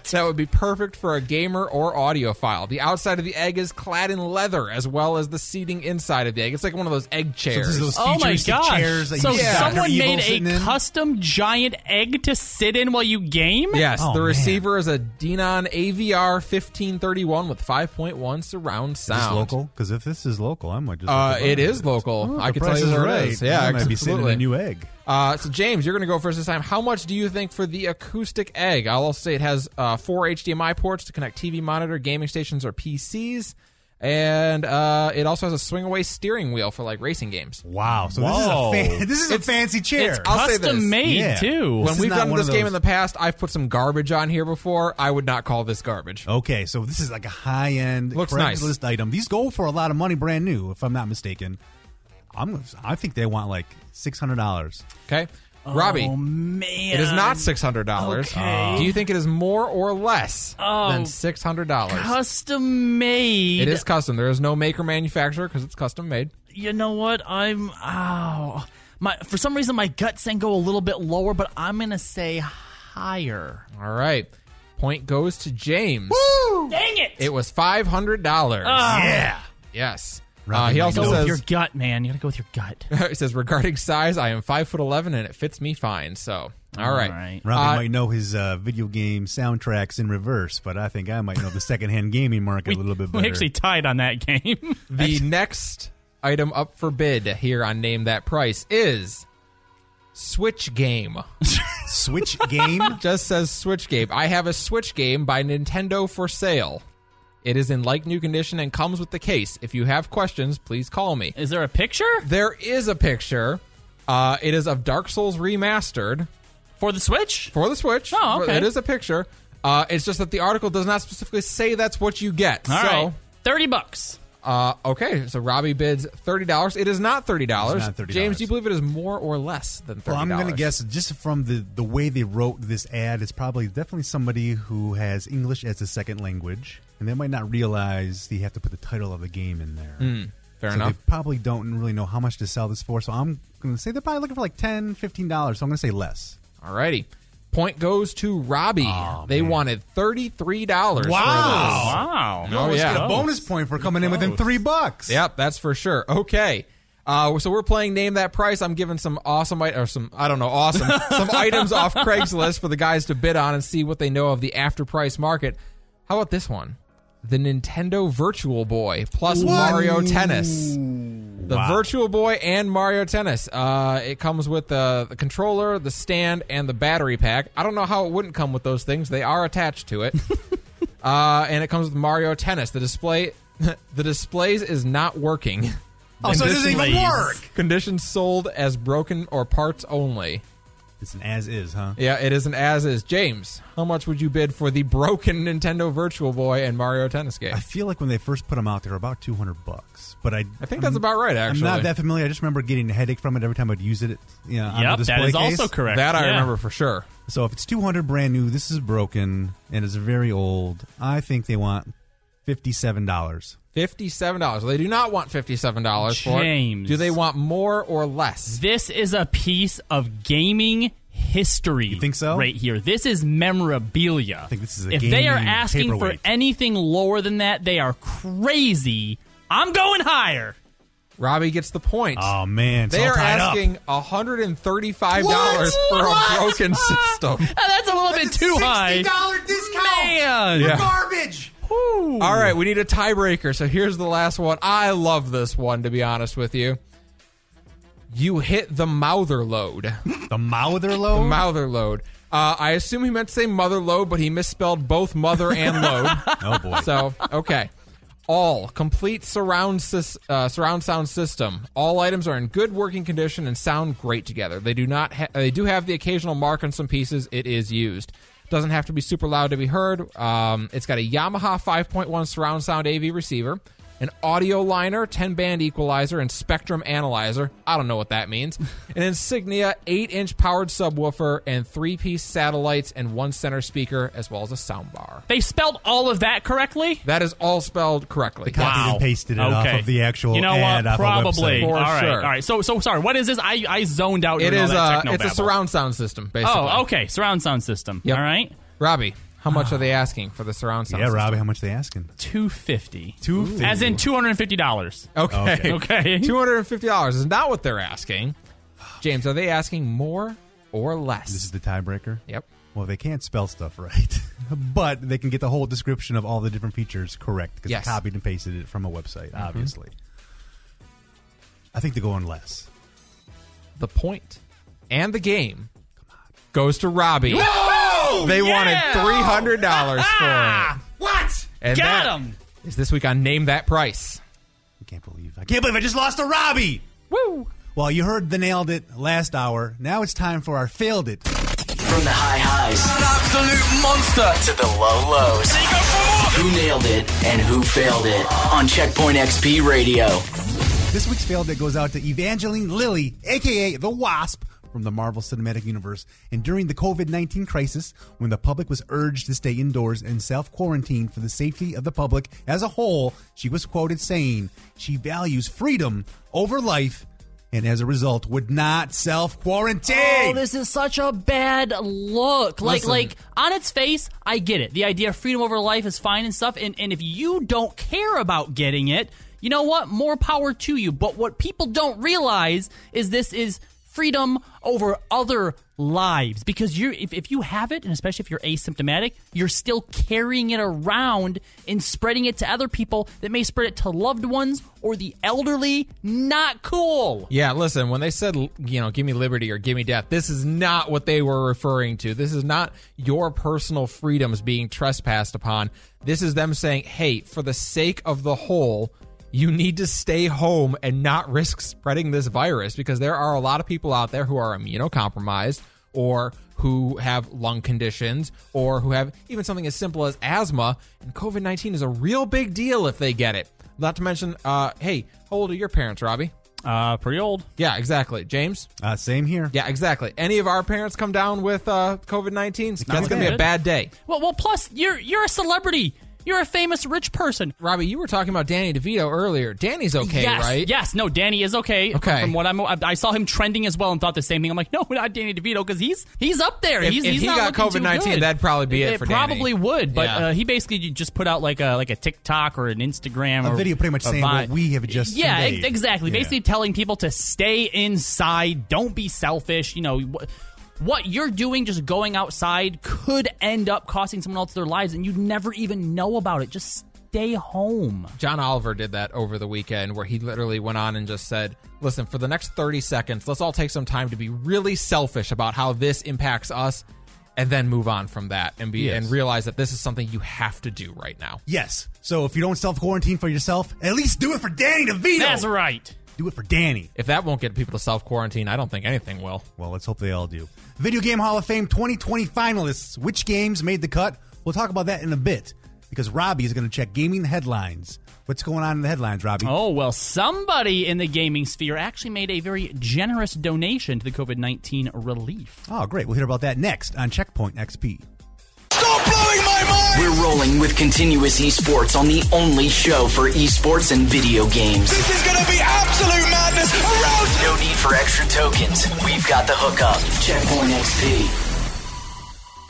That would be perfect for a gamer or audiophile. The outside of the egg is clad in leather, as well as the seating inside of the egg. It's like one of those egg chairs. this is those Oh my futuristic gosh! chairs that so you see someone made a in? custom giant egg to sit in while you game. Yes, Oh, the man. receiver is a Denon AVR 1531 with 5.1 surround Is this sound. local? Because if this is local, I might just. Uh, look at it it. is local. Oh, I the can tell price you is that right. it is. Yeah, I might be sitting in absolutely. a new egg. Uh, so James, you're going to go first this time. How much do you think for the acoustic egg? I'll also say it has uh, four HDMI ports to connect TV monitor, gaming stations, or PCs, and uh, it also has a swing away steering wheel for like racing games. Wow. So Whoa. this is a fan- this is a fancy chair. it's I'll say Custom this. made Yeah. too. This When is we've not done one this of game those- in the past, I've put some garbage on here before. I would not call this garbage. Okay, so this is like a high end Looks Craigslist nice. item. These go for a lot of money, brand new, if I'm not mistaken. I'm. I think they want like six hundred dollars. Okay, Robbie. Oh man, It is not six hundred dollars. Okay. Do you think it is more or less Oh. than six hundred dollars? custom made. It is custom. There is no maker manufacturer because it's custom made. You know what? I'm. Oh, my. For some reason, my gut saying go a little bit lower, but I'm gonna say higher. All right. Point goes to James. Woo! Dang it! It was five hundred dollars. Yeah. Yes. Uh, he also go with says your gut, man. You gotta go with your gut. he says regarding size, I am five foot eleven and it fits me fine. So all right. All right. Robbie Uh, might know his uh, video game soundtracks in reverse, but I think I might know the secondhand gaming market a little bit better. We actually tied on that game. The next item up for bid here on Name That Price is Switch Game. Switch game. Just says Switch Game. I have a Switch game by Nintendo for sale. It is in like new condition and comes with the case. If you have questions, please call me. Is there a picture There is a picture. Uh, it is of Dark Souls remastered for the Switch? for the Switch. Oh, okay. It is a picture. Uh, it's just that the article does not specifically say that's what you get. All so, right, thirty bucks. Uh, okay, so Robbie bids thirty dollars. It is not thirty dollars. It's not $30. James, do you believe it is more or less than thirty? Well, I'm going to guess just from the, the way they wrote this ad, it's probably definitely somebody who has English as a second language, and they might not realize they have to put the title of the game in there. Hmm, Fair so enough. they probably don't really know how much to sell this for. So I'm going to say they're probably looking for like 10 $15. So I'm going to say less. Alrighty. Point goes to Robbie. Oh, they man. wanted thirty-three dollars. Wow. Wow! Oh, Let's yeah. get a bonus point for coming in within three bucks. Yep, that's for sure. Okay. Uh, so we're playing name that price. I'm giving some awesome or some I don't know awesome some items off Craigslist for the guys to bid on and see what they know of the after price market. How about this one? The Nintendo Virtual Boy plus Mario Tennis. The Wow. Virtual Boy and Mario Tennis. Uh, it comes with the, the controller, the stand, and the battery pack. I don't know how it wouldn't come with those things. They are attached to it. uh, and it comes with Mario Tennis. The display, the displays is not working. Oh, so it doesn't even work. Conditions sold as broken or parts only. It's an as is, huh? Yeah, it is an as is. James, how much would you bid for the broken Nintendo Virtual Boy and Mario Tennis game? I feel like when they first put them out, they were about 200 bucks. But I, I think that's about right, actually. I'm not that familiar. I just remember getting a headache from it every time I'd use it. You know, on Yep, the that display is case. also correct. That I Yeah. remember for sure. So if it's 200 brand new, this is broken and it's very old. I think they want $57. Fifty-seven dollars. They do not want fifty-seven dollars for it. James. Do they want more or less? This is a piece of gaming history. You think so? Right here. This is memorabilia. I think this is a If they are gaming asking for paperweight. anything lower than that, they are crazy. I'm going higher. Robbie gets the point. Oh, man. It's they all are tied up. asking hundred and thirty-five dollars for a broken system. Uh, That's a little bit too high. discount. Man. Yeah. Garbage. All right, we need a tiebreaker. So here's the last one. I love this one, to be honest with you. You hit the mouther load. The mouther load? Mouther load. Uh, I assume he meant to say mother load, but he misspelled both mother and load. oh, boy. So okay. All complete surround uh, surround sound system. All items are in good working condition and sound great together. They do not. Ha- they do have the occasional mark on some pieces. It is used. Doesn't have to be super loud to be heard. Um, it's got a Yamaha 5.1 surround sound AV receiver, an audio liner, 10 band equalizer, and spectrum analyzer. I don't know what that means. an Insignia 8 inch powered subwoofer, and three piece satellites and one center speaker, as well as a soundbar. They spelled all of that correctly? That is all spelled correctly. copied and pasted it off of the actual You know ad what? off a Probably. For all right. sure. All right. So so sorry. What is this? I I zoned out. It during all is that uh, it's a surround sound system, basically. Oh, okay. Surround sound system. Yep. All right. Robbie, how much are they asking for the surround sound Yeah, system? Robbie, how much are they asking? Two fifty. Two fifty. As in two hundred and fifty dollars. Okay. Okay. $250 is not what they're asking. James, are they asking more or less? This is the tiebreaker. yep. Well, they can't spell stuff right, but they can get the whole description of all the different features correct because Yes. they copied and pasted it from a website. Mm-hmm. Obviously, I think they're going less. The point and the game goes to Robbie. Oh, they Yeah! wanted $300 for it. What? And Got that him. Is this week on Name That Price. I can't believe I can't believe I just lost to Robbie. Woo. Well, you heard the nailed it last hour. Now it's time for our failed it. From the high highs An absolute monster. to the low lows. Who nailed it and who failed it on Checkpoint XP Radio. This week's failed it goes out to Evangeline Lilly, aka the Wasp, from the Marvel Cinematic Universe. And during the COVID 19 crisis, when the public was urged to stay indoors and self quarantine for the safety of the public as a whole, she was quoted saying she values freedom over life and as a result would not self quarantine. Oh, this is such a bad look. Like, Listen. like on its face, I get it. The idea of freedom over life is fine and stuff. And, and if you don't care about getting it, you know what? More power to you. But what people don't realize is this is freedom over other lives because you if, if you have it and especially if you're asymptomatic you're still carrying it around and spreading it to other people that may spread it to loved ones or the elderly not cool Yeah, listen, when they said, you know, give me liberty or give me death, this is not what they were referring to. This is not your personal freedoms being trespassed upon. This is them saying, hey, for the sake of the whole, you need to stay home and not risk spreading this virus because there are a lot of people out there who are immunocompromised or who have lung conditions or who have even something as simple as asthma. And COVID 19 is a real big deal if they get it. Not to mention, uh, hey, how old are your parents, Robbie? uh pretty old Yeah, exactly. James? Uh, same here. Yeah, exactly. Any of our parents come down with uh, COVID 19, that's going to be a bad day. well well plus you're you're a celebrity you're a famous rich person Robbie, you were talking about Danny DeVito earlier. Danny's okay, yes, right? Yes, no, Danny is okay. Okay. From what I'm, I I saw him trending as well and thought the same thing. I'm like, no, not Danny DeVito because he's he's up there. If- he's, if he's he not got looking too COVID-19, that'd probably be it for Danny. probably would, but Yeah. uh, he basically just put out like a like a TikTok or an Instagram A or video pretty much saying Vi- what we have just yeah, conveyed. ex- exactly. Yeah. Basically telling people to stay inside, don't be selfish. You know. Wh- what you're doing, just going outside, could end up costing someone else their lives, and you'd never even know about it. Just stay home. John Oliver did that over the weekend where he literally went on and just said, listen, for the next 30 seconds, let's all take some time to be really selfish about how this impacts us and then move on from that and be Yes. and realize that this is something you have to do right now. Yes. So if you don't self quarantine for yourself, at least do it for Danny DeVito. That's right. Do it for Danny. If that won't get people to self quarantine, I don't think anything will. Well, let's hope they all do. Video Game Hall of Fame 2020 finalists. Which games made the cut? We'll talk about that in a bit because Robbie is going to check gaming headlines. What's going on in the headlines, Robbie? Oh, well, somebody in the gaming sphere actually made a very generous donation to the COVID 19 relief. Oh, great. We'll hear about that next on Checkpoint XP. Stop blowing my mind! We're rolling with continuous esports on the only show for esports and video games. This is gonna be absolute madness around No need for extra tokens. We've got the hookup. Checkpoint XP.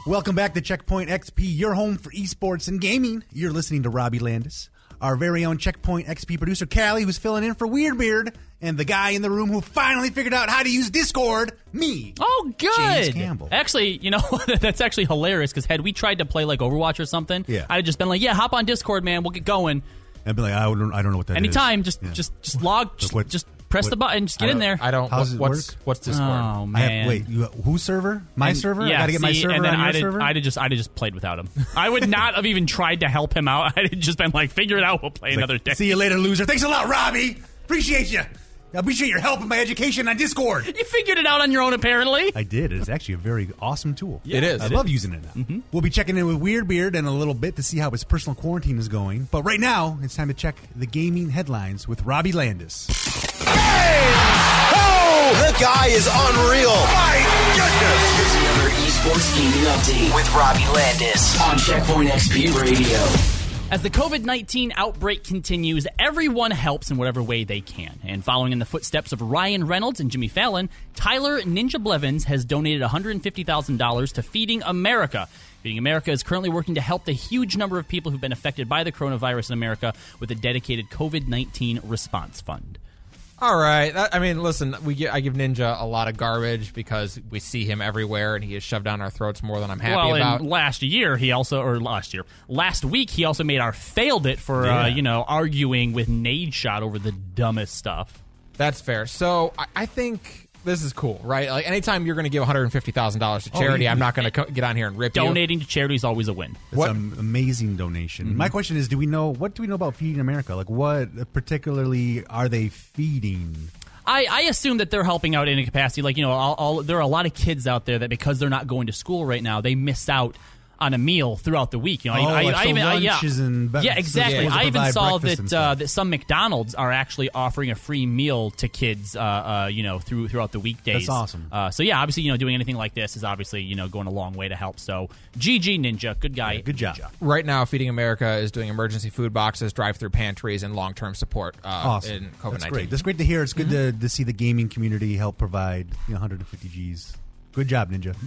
Welcome back to Checkpoint XP, your home for esports and gaming. You're listening to Robbie Landis, our very own Checkpoint XP producer, Kali, who's filling in for Weirdbeard, and the guy in the room who finally figured out how to use Discord, me. Oh, good. James Campbell. Actually, you know, that's actually hilarious because had we tried to play like Overwatch or something, Yeah. I'd have just been like, yeah, hop on Discord, man. We'll get going. I'd be like, I don't, I don't know what that is. Anytime, just Yeah. just just log, just, what- just press what- the button, just get in there. I don't. How's what- it what's work? what's Discord? Oh, I man. have, wait, you, whose server? My And- server? Yeah, I gotta get see, my server and then on I'd, have, server? I'd have just, I'd have just played without him. I would not have even tried to help him out. I'd have just been like, figure it out. We'll play It's like, another day. See you later, loser. Thanks a lot, Robbie. Appreciate you. I appreciate your help in my education on Discord. you figured it out on your own, apparently. I did. It's actually a very awesome tool. It is. I love using it now. Mm-hmm. We'll be checking in with Weird Beard in a little bit to see how his personal quarantine is going. But right now, it's time to check the gaming headlines with Robbie Landis. Oh, the guy is unreal. My goodness. Here's another esports gaming update with Robbie Landis on Checkpoint XP Radio. As the COVID 19 outbreak continues, everyone helps in whatever way they can. And following in the footsteps of Ryan Reynolds and Jimmy Fallon, Tyler Ninja Blevins has donated $150,000 to Feeding America. Feeding America is currently working to help the huge number of people who've been affected by the coronavirus in America with a dedicated COVID 19 response fund. All right. I mean, listen, we gi- I give Ninja a lot of garbage because we see him everywhere and he is shoved down our throats more than I'm happy well, about. last year he also, or last year, last week he also made our failed it for Yeah. uh, you know arguing with Nadeshot over the dumbest stuff. That's fair. So I, I think this is cool, right? Like anytime you're going to give 150 thousand dollars to oh, charity, you- I'm not going to co- get on here and rip you. Donating to charity is always a win. It's What- an amazing donation. Mm-hmm. My question is, do we know what do we know about feeding America? Like, what particularly are they feeding? I, I assume that they're helping out in a capacity. Like, you know, all, all, there are a lot of kids out there that because they're not going to school right now, they miss out on a meal throughout the week. You know, Oh, I, like I so even I, yeah, and yeah, exactly. supposed I even saw that uh, that some McDonald's are actually offering a free meal to kids, uh, uh, you know, through throughout the weekdays. That's awesome. Uh, so yeah, obviously, you know, doing anything like this is obviously you know going a long way to help. So GG Ninja, good guy, good job. Ninja. Right now, Feeding America is doing emergency food boxes, drive-through pantries, and long-term support uh, Awesome. in COVID That's nineteen. great. That's great to hear. It's good Mm-hmm. to, to see the gaming community help provide you know, 150 G's. Good job, Ninja. Have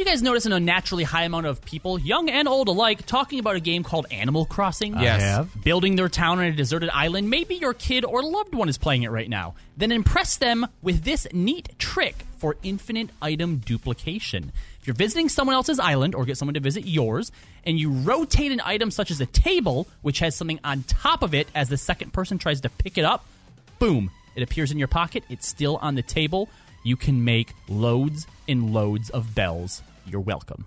you guys notice an unnaturally high amount of people, young and old alike, talking about a game called Animal Crossing? Yes. I have. Building their town on a deserted island. Maybe your kid or loved one is playing it right now. Then impress them with this neat trick for infinite item duplication. If you're visiting someone else's island or get someone to visit yours, and you rotate an item such as a table, which has something on top of it as the second person tries to pick it up, boom, it appears in your pocket. It's still on the table. You can make loads and loads of bells. You're welcome.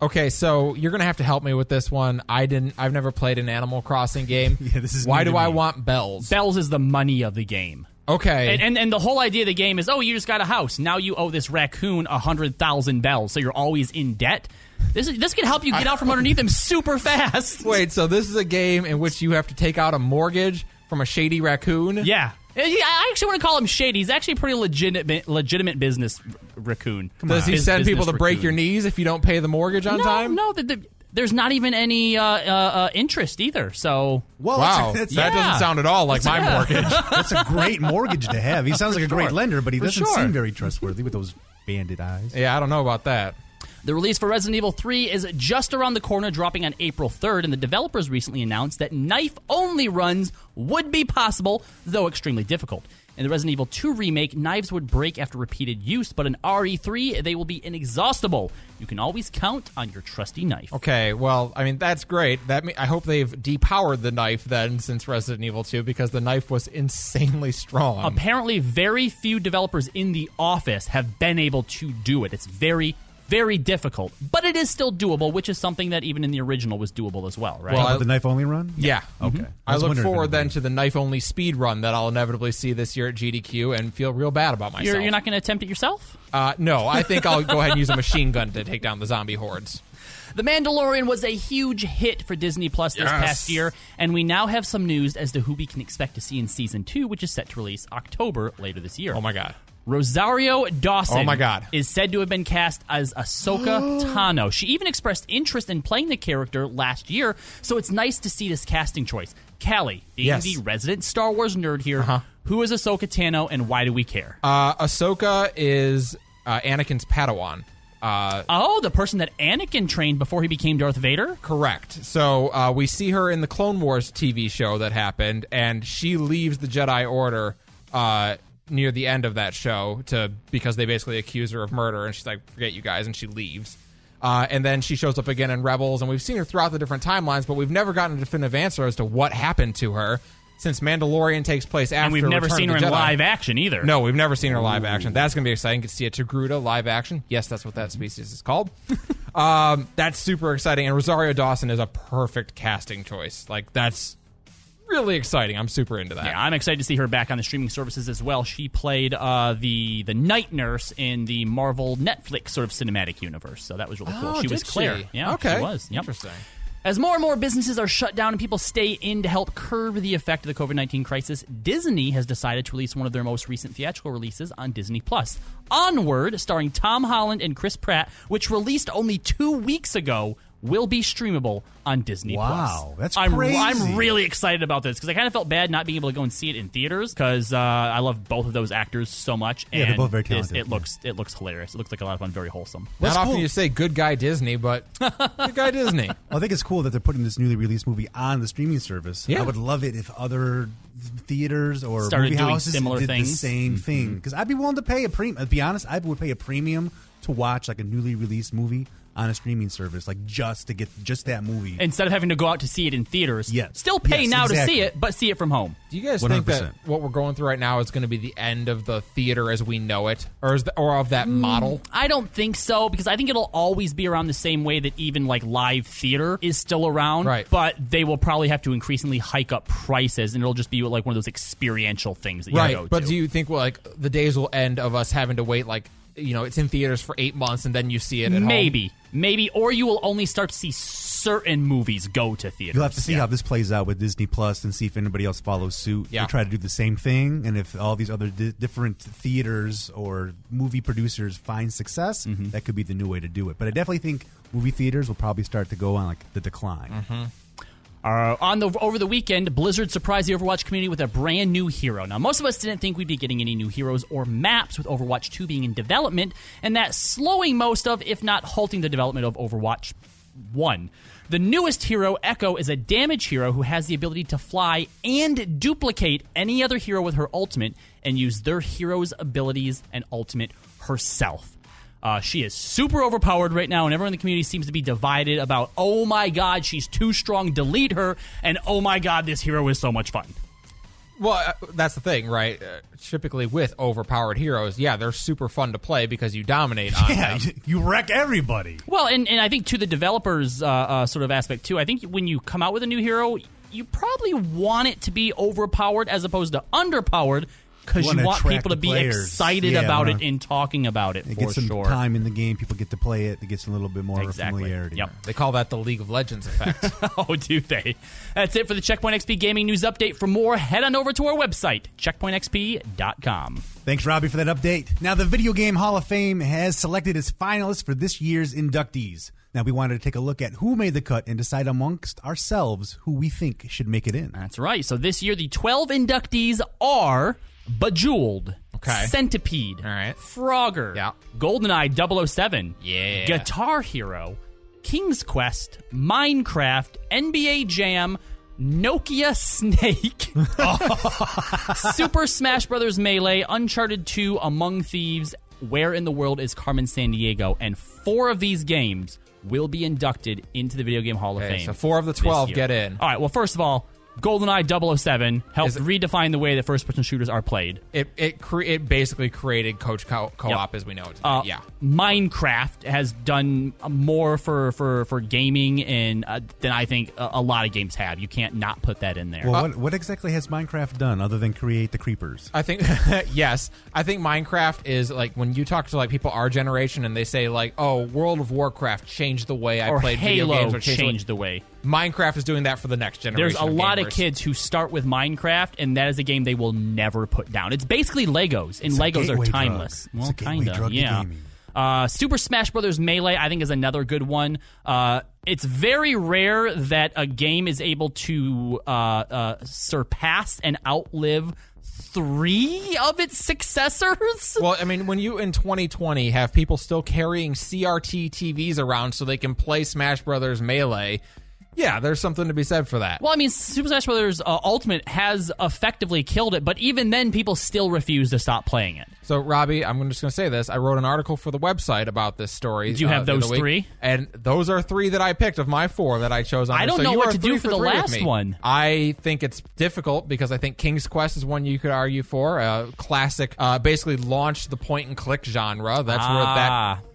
Okay, so you're gonna have to help me with this one. I didn't. I've never played an Animal Crossing game. Yeah, this is why new do to I me. want bells? Bells is the money of the game. okay, And, and and the whole idea of the game is, oh, you just got a house. Now you owe this raccoon a hundred thousand bells, so you're always in debt. This is, this can help you get out from underneath them super fast. wait. So this is a game in which you have to take out a mortgage from a shady raccoon. Yeah. Yeah, I actually want to call him shady. He's actually a pretty legitimate, legitimate business r- raccoon. Does he Bus- send people business to break raccoon. your knees if you don't pay the mortgage on no, time? No, the, the, there's not even any uh, uh, uh, interest either. So Well, Wow, that's, that that's, Yeah. doesn't sound at all like my Yeah. mortgage. that's a great mortgage to have. He sounds like a great lender, but he For doesn't sure. seem very trustworthy with those bandit eyes. yeah, I don't know about that. The release for Resident Evil 3 is just around the corner, dropping on April 3rd, and the developers recently announced that knife only runs would be possible, though extremely difficult. In the Resident Evil 2 remake, knives would break after repeated use, but in RE3, they will be inexhaustible. You can always count on your trusty knife. Okay, well, I mean that's great. That me- I hope they've depowered the knife then since Resident Evil 2 because the knife was insanely strong. Apparently, very few developers in the office have been able to do it. It's very, very difficult, but it is still doable, which is something that even in the original was doable as well, right? Well, I- the knife only run? yeah. Okay. I, was look forward then to the knife only speed run that I'll inevitably see this year at GDQ and feel real bad about myself. you're, you're not going to attempt it yourself? Uh, no, I think I'll go ahead and use a machine gun to take down the zombie hordes. The Mandalorian was a huge hit for Disney Plus this Yes. past year, and we now have some news as to who we can expect to see in season two, which is set to release October later this year. Oh my god. Rosario Dawson Oh my God. is said to have been cast as Ahsoka Tano. She even expressed interest in playing the character last year, so it's nice to see this casting choice. Kali, being Yes. the resident Star Wars nerd here, Uh-huh. who is Ahsoka Tano and why do we care? Uh, Ahsoka is uh, Anakin's Padawan. Uh, oh, the person that Anakin trained before he became Darth Vader? Correct. So uh, we see her in the Clone Wars TV show that happened, and she leaves the Jedi Order uh, near the end of that show to because they basically accuse her of murder, and she's like, "Forget you guys," and she leaves. Uh, and then she shows up again in Rebels, and we've seen her throughout the different timelines, but we've never gotten a definitive answer as to what happened to her since Mandalorian takes place after. And we've never Return seen her in Jedi. live action either. No, we've never seen her live action. That's going to be exciting. Get to see a Togruta live action. Yes, that's what that species is called. um, that's super exciting. And Rosario Dawson is a perfect casting choice. Like, that's really exciting. I'm super into that. Yeah, I'm excited to see her back on the streaming services as well. She played uh, the the night nurse in the Marvel Netflix sort of cinematic universe, so that was really cool. Oh, she was Claire. she? Yeah, Okay. she was. Yep. Interesting. As more and more businesses are shut down and people stay in to help curb the effect of the COVID 19 crisis, Disney has decided to release one of their most recent theatrical releases on Disney Plus. Onward, starring Tom Holland and Chris Pratt, which released only two weeks ago, will be streamable on Disney Wow, Plus. that's I'm, crazy. I'm really excited about this because I kind of felt bad not being able to go and see it in theaters because uh, I love both of those actors so much. Yeah, they're both very talented, It yeah. looks it looks hilarious. It looks like a lot of fun, very wholesome. That's Not often you say good guy Disney, but good guy Disney. I think it's cool that they're putting this newly released movie on the streaming service. Yeah. I would love it if other theaters or Started movie houses similar did things. the same thing. Because I'd be willing to pay a premium. To be honest, I would pay a premium to watch like a newly released movie on a streaming service, like just to get just that movie. Instead of having to go out to see it in theaters, Yes. still pay Yes, now to see it, but see it from home. Do you guys think that 100%. what we're going through right now is going to be the end of the theater as we know it, or is the, or of that mm, model? I don't think so because I think it'll always be around the same way that even like live theater is still around. Right. But they will probably have to increasingly hike up prices, and it'll just be like one of those experiential things that you go Right, but to. do you think well, like the days will end of us having to wait like you know it's in theaters for eight months and then you see it at home. maybe, maybe, or you will only start to see certain movies go to theaters. You'll have to see Yeah. how this plays out with Disney Plus and see if anybody else follows suit. Yeah. They try to do the same thing, and if all these other di- different theaters or movie producers find success, Mm-hmm. that could be the new way to do it. But I definitely think movie theaters will probably start to go on like the decline. Mm-hmm. Uh, on the over the weekend, Blizzard surprised the Overwatch community with a brand new hero. Now, most of us didn't think we'd be getting any new heroes or maps with Overwatch 2 being in development, and that slowing most of, if not halting the development of Overwatch 1. The newest hero, Echo, is a damage hero who has the ability to fly and duplicate any other hero with her ultimate and use their hero's abilities and ultimate herself. Uh, she is super overpowered right now, and everyone in the community seems to be divided about, oh my god, she's too strong, delete her, and oh my god, this hero is so much fun. Well, uh, that's the thing, right? Uh, typically, with overpowered heroes, yeah, they're super fun to play because you dominate on Yeah, them. you wreck everybody. Well, and, and I think to the developers' uh, uh, sort of aspect too, I think when you come out with a new hero, you probably want it to be overpowered as opposed to underpowered because You you wanna want attract people to be players. excited Yeah, about wanna- it uh-huh. and talking about it It for gets some sure. time in the game. People get to play it. It gets a little bit more of a Exactly. familiarity. Yep. They call that the League of Legends effect. Oh, do they? That's it for the Checkpoint XP Gaming News Update. For more, head on over to our website, checkpointxp.com. Thanks, Robbie, for that update. Now, the Video Game Hall of Fame has selected its finalists for this year's inductees. Now, we wanted to take a look at who made the cut and decide amongst ourselves who we think should make it in. That's right. So this year, the 12 inductees are Bejeweled, Okay. Centipede, All right. Frogger, Yeah. GoldenEye 007, Yeah. Guitar Hero, King's Quest, Minecraft, NBA Jam, Nokia Snake, Super Smash Bros. Melee, Uncharted 2, Among Thieves, Where in the World is Carmen Sandiego, and four of these games will be inducted into the Video Game Hall of Okay, Fame. so four of the 12 get in. All right, well, first of all, GoldenEye 007 helped it- redefine the way that first person shooters are played. it it, cre- it basically created Coach Co- Co-op as we know it. Today. Uh, yeah. Minecraft has done more for for for gaming and uh, than I think a, a lot of games have. You can't not put that in there. Well, what, what exactly has Minecraft done other than create the creepers? I think yes. I think Minecraft is like when you talk to like people our generation and they say like, "Oh, World of Warcraft changed the way I or played Halo video games." Or changed the way. Minecraft is doing that for the next generation. There's a lot of kids who start with Minecraft, and that is a game they will never put down. It's basically Legos, and It's Legos are gateway drug. timeless. Well, kind of, yeah. Uh, Super Smash Bros. Melee, I think, is another good one. Uh, it's very rare that a game is able to uh, uh, surpass and outlive three of its successors. Well, I mean, when you in 2020 have people still carrying CRT TVs around so they can play Smash Brothers Melee, yeah, there's something to be said for that. Well, I mean, Super Smash Bros. Uh, Ultimate has effectively killed it, but even then, people still refuse to stop playing it. So, Robbie, I'm just going to say this. I wrote an article for the website about this story. Do you have those week, three? And those are three that I picked of my four that I chose on I don't So know you what to do three for the last one. I think it's difficult because I think King's Quest is one you could argue for. A classic, uh, basically launched the point and click genre. That's Ah, where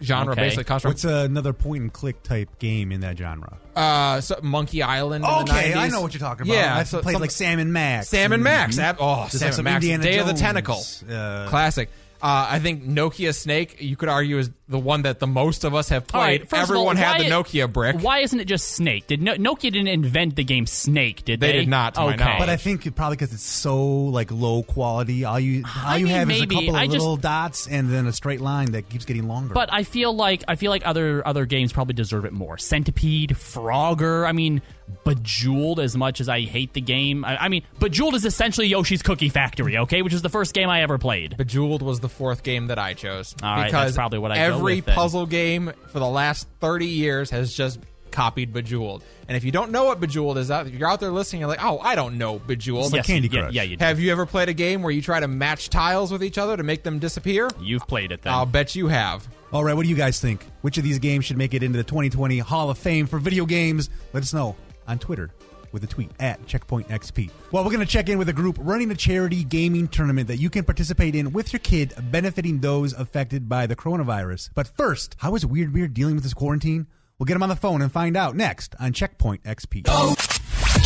that genre okay. basically comes from. What's another point and click type game in that genre? Uh, so Monkey Island. in the Okay, 90s. I know what you're talking about. Yeah, I've so- played some- like Sam and Max. Sam and Max. Mhm. Ab- oh, Sam and Max. Indiana Day of the Jones, Tentacle. uh, Classic. Uh, I think Nokia Snake, you could argue, is the one that the most of us have played. right, first of Everyone all, had why- the Nokia brick. Why isn't it just Snake? Did no- Nokia didn't invent the game Snake? Did They they? did not, to my okay. knowledge. But I think probably because it's so like low quality, all you all I you mean, have maybe. is a couple of I just- little dots and then a straight line that keeps getting longer. But I feel like I feel like other other games probably deserve it more. Centipede, Frogger. I mean, Bejeweled. As much as I hate the game, I, I mean, Bejeweled is essentially Yoshi's Cookie Factory. Okay, which is the first game I ever played. Bejeweled was the fourth game that I chose. All right, because that's probably what I go every puzzle game for the last 30 years has just copied Bejeweled. And if you don't know what Bejeweled is, out- if you're out there listening, you're like, oh, I don't know Bejeweled. like Candy yeah, Crush. Yeah, you do. Have you ever played a game where you try to match tiles with each other to make them disappear? You've played it then. I'll bet you have. all right, what do you guys think? Which of these games should make it into the 2020 Hall of Fame for video games? Let us know on Twitter with a tweet at Checkpoint XP. Well, we're going to check in with a group running a charity gaming tournament that you can participate in with your kid, benefiting those affected by the coronavirus. But first, how is Weird Beard dealing with this quarantine? We'll get him on the phone and find out next on Checkpoint XP.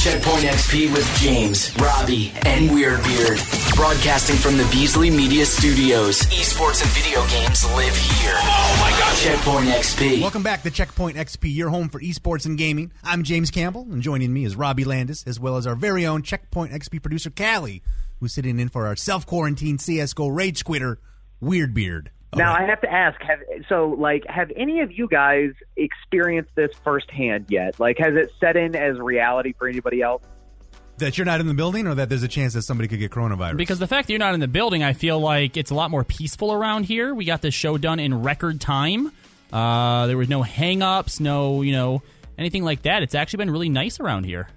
Checkpoint XP with James, Robbie, and Weirdbeard. Broadcasting from the Beasley Media Studios. Esports and video games live here. Oh my god! Checkpoint XP. Welcome back to Checkpoint XP, your home for esports and gaming. I'm James Campbell, and joining me is Robbie Landis, as well as our very own Checkpoint XP producer, Kali, who's sitting in for our self quarantine CSGO rage quitter, Weirdbeard. All Now right. I have to ask, have so like have any of you guys experienced this firsthand yet? Like has it set in as reality for anybody else? that you're not in the building, or that there's a chance that somebody could get coronavirus? Because the fact that you're not in the building, I feel like it's a lot more peaceful around here. We got this show done in record time. Uh, there was no hang-ups, no, you know, anything like that. It's actually been really nice around here.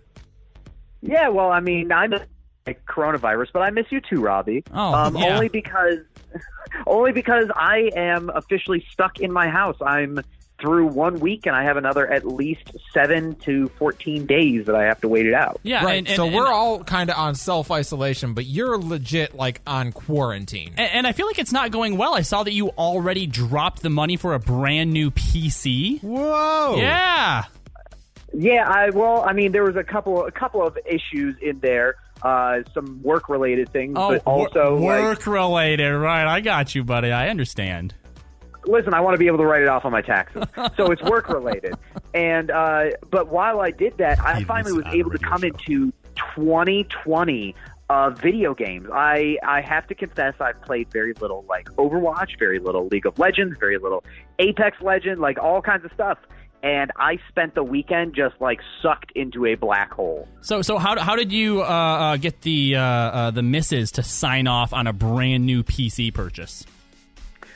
Yeah, well, I mean, I miss like, coronavirus, but I miss you too, Robbie. Oh, um, yeah. only because only because I am officially stuck in my house. I'm through one week, and I have another at least seven to fourteen days that I have to wait it out. Yeah, Right. and, and- so and- we're all kind of on self isolation, but you're legit like on quarantine. And, and I feel like it's not going well. I saw that you already dropped the money for a brand new PC. Whoa! Yeah. Yeah, I well, I mean, there was a couple a couple of issues in there, uh, some work related things, Oh, but also like, work related, right? I got you, buddy. I understand. listen, I want to be able to write it off on my taxes, so it's work related. And uh, but while I did that, I finally was able to come show. into 2020 of video games. I I have to confess, I've played very little like Overwatch, very little League of Legends, very little Apex Legend, like all kinds of stuff. And I spent the weekend just like sucked into a black hole. So, so how, how did you uh, uh, get the uh, uh, the misses to sign off on a brand new PC purchase?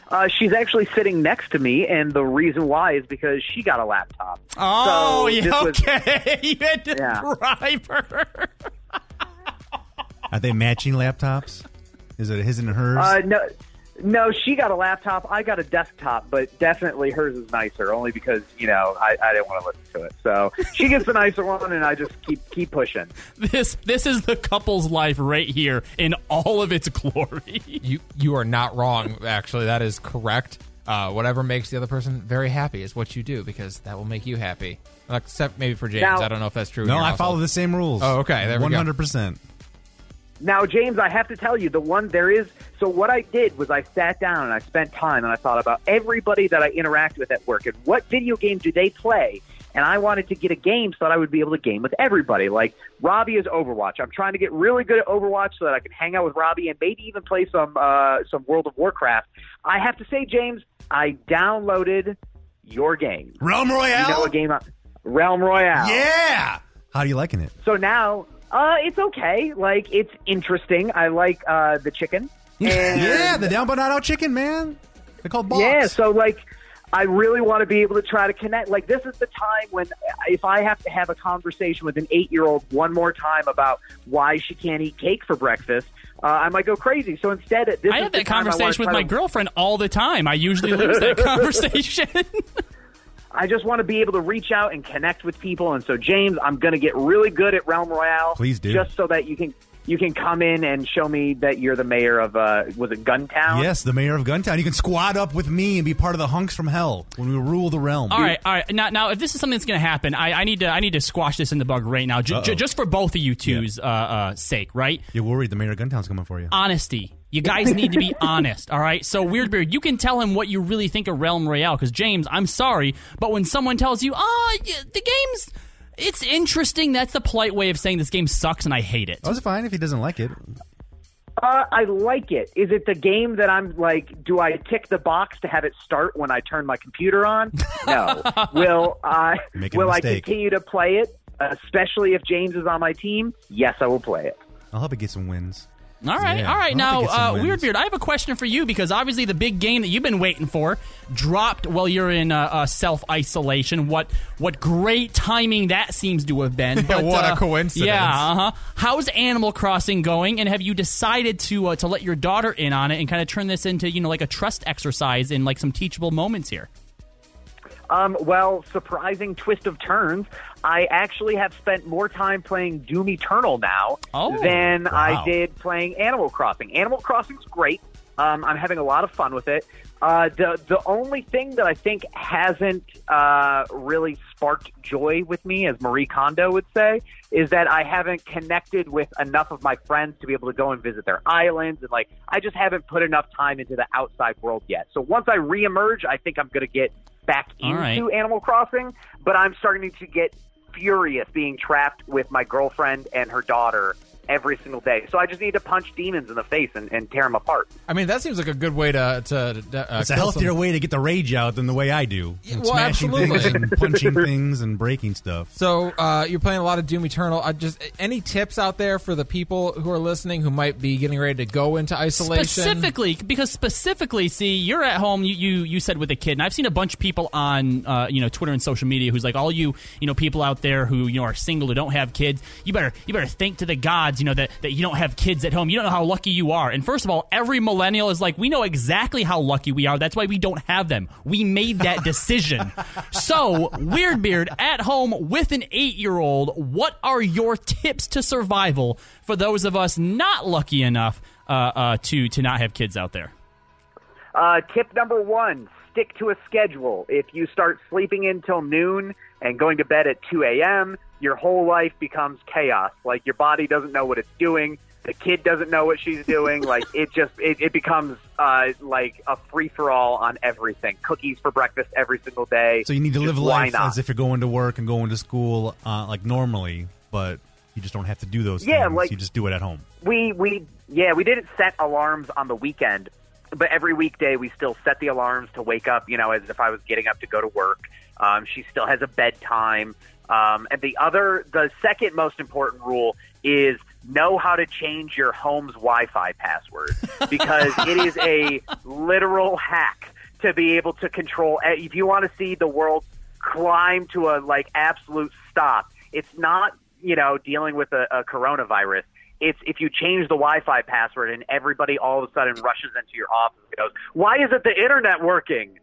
Uh, she's actually sitting next to me, and the reason why is because she got a laptop. Oh, So yeah, this was- okay. you had to Yeah. bribe her. Are they matching laptops? Is it his and hers? Uh, no, no, she got a laptop. I got a desktop, but definitely hers is nicer, only because you know I, I didn't want to listen to it. So she gets the nicer one, and I just keep keep pushing. This this is the couple's life right here in all of its glory. You you are not wrong. Actually, that is correct. Uh, whatever makes the other person very happy is what you do because that will make you happy. Except maybe for James. Now- I don't know if that's true. no, I household. follow the same rules. Oh, okay, there we One go. hundred percent. Now, James, I have to tell you, the one there is. So what I did was I sat down and I spent time and I thought about everybody that I interact with at work and what video game do they play. And I wanted to get a game so that I would be able to game with everybody. Like Robbie is Overwatch. I'm trying to get really good at Overwatch so that I can hang out with Robbie and maybe even play some uh, some World of Warcraft. I have to say, James, I downloaded your game. Realm Royale. You know a game, Realm Royale. Yeah. How are you liking it? So now, uh, it's okay. Like it's interesting. I like uh, the chicken. And yeah, the down but not out chicken, man. They're called box. yeah. So like, I really want to be able to try to connect. Like this is the time when if I have to have a conversation with an eight-year-old one more time about why she can't eat cake for breakfast, uh, I might go crazy. So instead, at this I is have the that time conversation with my to- girlfriend all the time. I usually lose that conversation. I just want to be able to reach out and connect with people. And so, James, I'm going to get really good at Realm Royale. Please do. Just so that you can you can come in and show me that you're the mayor of uh, was it Guntown? Yes, the mayor of Guntown. You can squad up with me and be part of the hunks from hell when we rule the realm. All right, all right. Now, now, if this is something that's going to happen, I, I need to, I need to squash this in the bug right now, j- j- just for both of you two's uh, uh, sake, right? You're worried the mayor of Guntown's coming for you. Honesty. You guys need to be honest, all right? So, Weirdbeard, you can tell him what you really think of Realm Royale, because James, I'm sorry, but when someone tells you, oh, the game's, it's interesting, that's the polite way of saying this game sucks and I hate it. I was fine if he doesn't like it. Uh, I like it. Is it the game that I'm like? Do I tick the box to have it start when I turn my computer on? No. will I? Making will I continue to play it? Especially if James is on my team. Yes, I will play it. I'll help it get some wins. All right, Yeah, all right. Now, get some uh, wins. Weirdbeard, I have a question for you because obviously the big game that you've been waiting for dropped while you're in uh, uh, self isolation. What what great timing that seems to have been. But, What a uh, coincidence. Yeah. Uh huh. How's Animal Crossing going? And have you decided to uh, to let your daughter in on it and kind of turn this into you know like a trust exercise in like some teachable moments here? Um, well, surprising twist of turns. I actually have spent more time playing Doom Eternal now Oh, than wow. I did playing Animal Crossing. Animal Crossing's great. Um, I'm having a lot of fun with it. Uh, the the only thing that I think hasn't uh, really sparked joy with me, as Marie Kondo would say, is that I haven't connected with enough of my friends to be able to go and visit their islands, and like I just haven't put enough time into the outside world yet. So once I reemerge, I think I'm going to get back All into right. Animal Crossing. But I'm starting to get furious being trapped with my girlfriend and her daughter every single day. So I just need to punch demons in the face and, and tear them apart. I mean, that seems like a good way to to. uh, It's a healthier some- way to get the rage out than the way I do. And well, smashing absolutely. things and punching things and breaking stuff. So uh, you're playing a lot of Doom Eternal. I just any tips out there for the people who are listening who might be getting ready to go into isolation? Specifically, because specifically, see, you're at home. You, you you said with a kid, and I've seen a bunch of people on uh, you know Twitter and social media who's like, all you you know people out there who you know are single who don't have kids, you better you better thank to the gods, you know that that you don't have kids at home. You don't know how lucky you are. And first of all, every millennial is like, we know exactly how lucky we are. That's why we don't have them. We made that decision. so Weirdbeard at home with an eight year old. What are your tips to survival for those of us not lucky enough? uh, uh, to to not have kids out there? Uh, tip number one: stick to a schedule. If you start sleeping until noon and going to bed at 2 a.m., your whole life becomes chaos. Like your body doesn't know what it's doing. The kid doesn't know what she's doing. Like it just it, it becomes uh, like a free for all on everything. Cookies for breakfast every single day. So you need to Just live life not? as if you're going to work and going to school uh, like normally, but you just don't have to do those Yeah, things. like- you just do it at home. we we yeah we didn't set alarms on the weekend but every weekday we still set the alarms to wake up you know as if i was getting up to go to work um, she still has a bedtime um, and the other the second most important rule is know how to change your home's wi-fi password because it is a literal hack to be able to control if you want to see the world climb to a like absolute stop it's not you know dealing with a, a coronavirus it's if you change the Wi-Fi password and everybody all of a sudden rushes into your office and goes, "Why isn't the internet working?"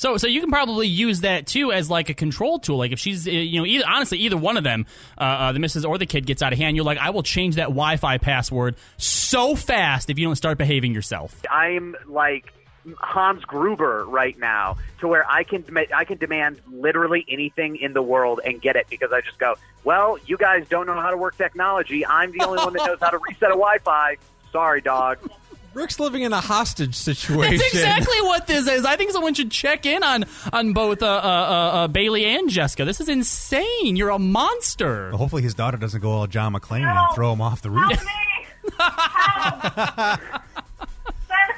So, so you can probably use that too as like a control tool. Like if she's, uh, you know, either honestly, either one of them, uh, uh, the missus or the kid gets out of hand, you're like, I will change that Wi-Fi password so fast if you don't start behaving yourself. I'm like Hans Gruber right now, to where I can I can demand literally anything in the world and get it because I just go, "Well, you guys don't know how to work technology. I'm the only one that knows how to reset a Wi-Fi." Sorry, dog. Rick's living in a hostage situation. That's exactly what this is. I think someone should check in on on both uh, uh, uh, uh, Bailey and Jessica. This is insane. You're a monster. Well, hopefully his daughter doesn't go all John McClane and throw him off the roof.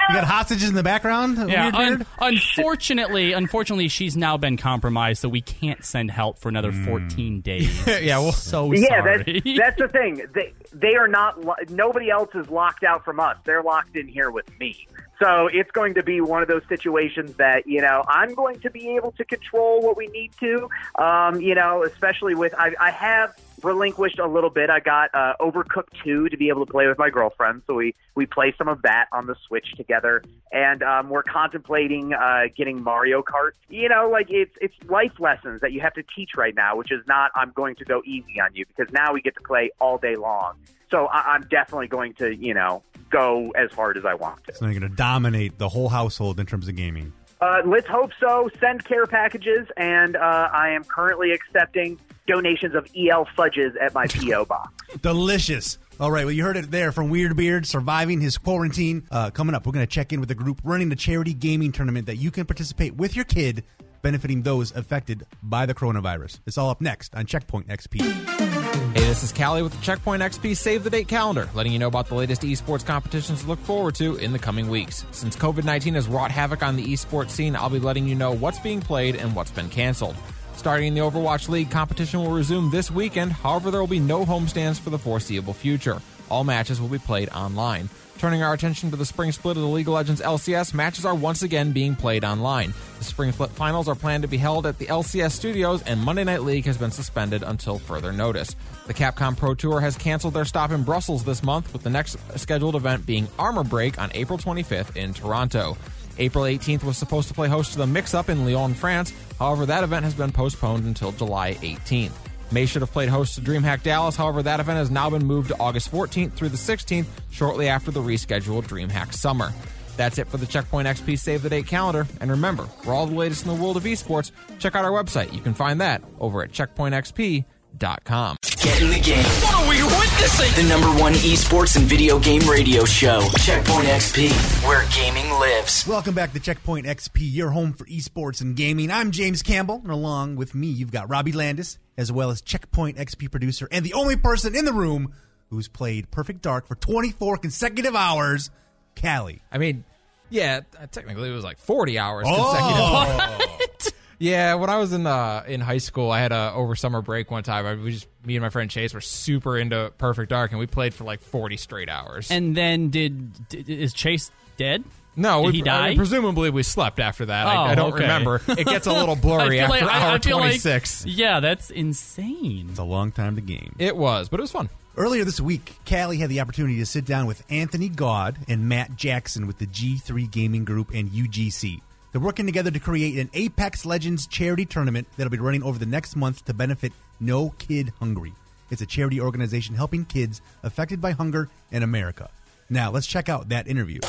You got hostages in the background? Yeah, Weird un- beard? unfortunately, unfortunately, she's now been compromised, so we can't send help for another 14 days. yeah, well, So Yeah, sorry. that's that's the thing. They they are not. lo- Nobody else is locked out from us. They're locked in here with me. So it's going to be one of those situations that you know I'm going to be able to control what we need to. Um, you know, especially with I, I have relinquished a little bit. I got uh, Overcooked two to be able to play with my girlfriend, so we we play some of that on the Switch together, and um, we're contemplating uh, getting Mario Kart. You know, like it's it's life lessons that you have to teach right now, which is not I'm going to go easy on you because now we get to play all day long. So I, I'm definitely going to you know go as hard as I want to. So they're going to dominate the whole household in terms of gaming. Uh, let's hope so. Send care packages, and uh, I am currently accepting donations of EL fudges at my PO box. Delicious. All right, well, you heard it there from Weird Beard surviving his quarantine. Uh, coming up, we're going to check in with a group running the charity gaming tournament that you can participate with your kid, benefiting those affected by the coronavirus. It's all up next on Checkpoint XP. This is Kali with the Checkpoint XP Save the Date calendar, letting you know about the latest esports competitions to look forward to in the coming weeks. Since COVID 19 has wrought havoc on the esports scene, I'll be letting you know what's being played and what's been canceled. Starting in the Overwatch League, competition will resume this weekend, however, there will be no homestands for the foreseeable future. All matches will be played online. Turning our attention to the spring split of the League of Legends LCS, matches are once again being played online. The spring split finals are planned to be held at the LCS studios, and Monday Night League has been suspended until further notice. The Capcom Pro Tour has canceled their stop in Brussels this month, with the next scheduled event being Armor Break on April 25th in Toronto. April 18th was supposed to play host to the Mix Up in Lyon, France. However, that event has been postponed until July 18th. May should have played host to DreamHack Dallas. However, that event has now been moved to August 14th through the 16th, shortly after the rescheduled DreamHack Summer. That's it for the Checkpoint XP Save the Date calendar. And remember, for all the latest in the world of esports, check out our website. You can find that over at checkpointxp.com. Get in the game. What are we witnessing? The number one esports and video game radio show, Checkpoint XP, where gaming lives. Welcome back to Checkpoint XP, your home for esports and gaming. I'm James Campbell, and along with me, you've got Robbie Landis, as well as Checkpoint XP producer, and the only person in the room who's played Perfect Dark for 24 consecutive hours, Kali. I mean, yeah, technically it was like 40 hours Oh. consecutive. Yeah, when I was in uh, in high school, I had a over summer break one time. I, we just me and my friend Chase were super into Perfect Dark, and we played for like 40 straight hours. And then did, did is Chase dead? no, did we, he I mean, presumably we slept after that. Oh, I, I don't okay. remember. It gets a little blurry I feel after like, hour I feel like- 26. yeah, that's insane. It's a long time to game. It was, but it was fun. Earlier this week, Kali had the opportunity to sit down with Anthony God and Matt Jackson with the G3 Gaming Group and UGC. They're working together to create an Apex Legends charity tournament that'll be running over the next month to benefit No Kid Hungry. It's a charity organization helping kids affected by hunger in America. Now, let's check out that interview.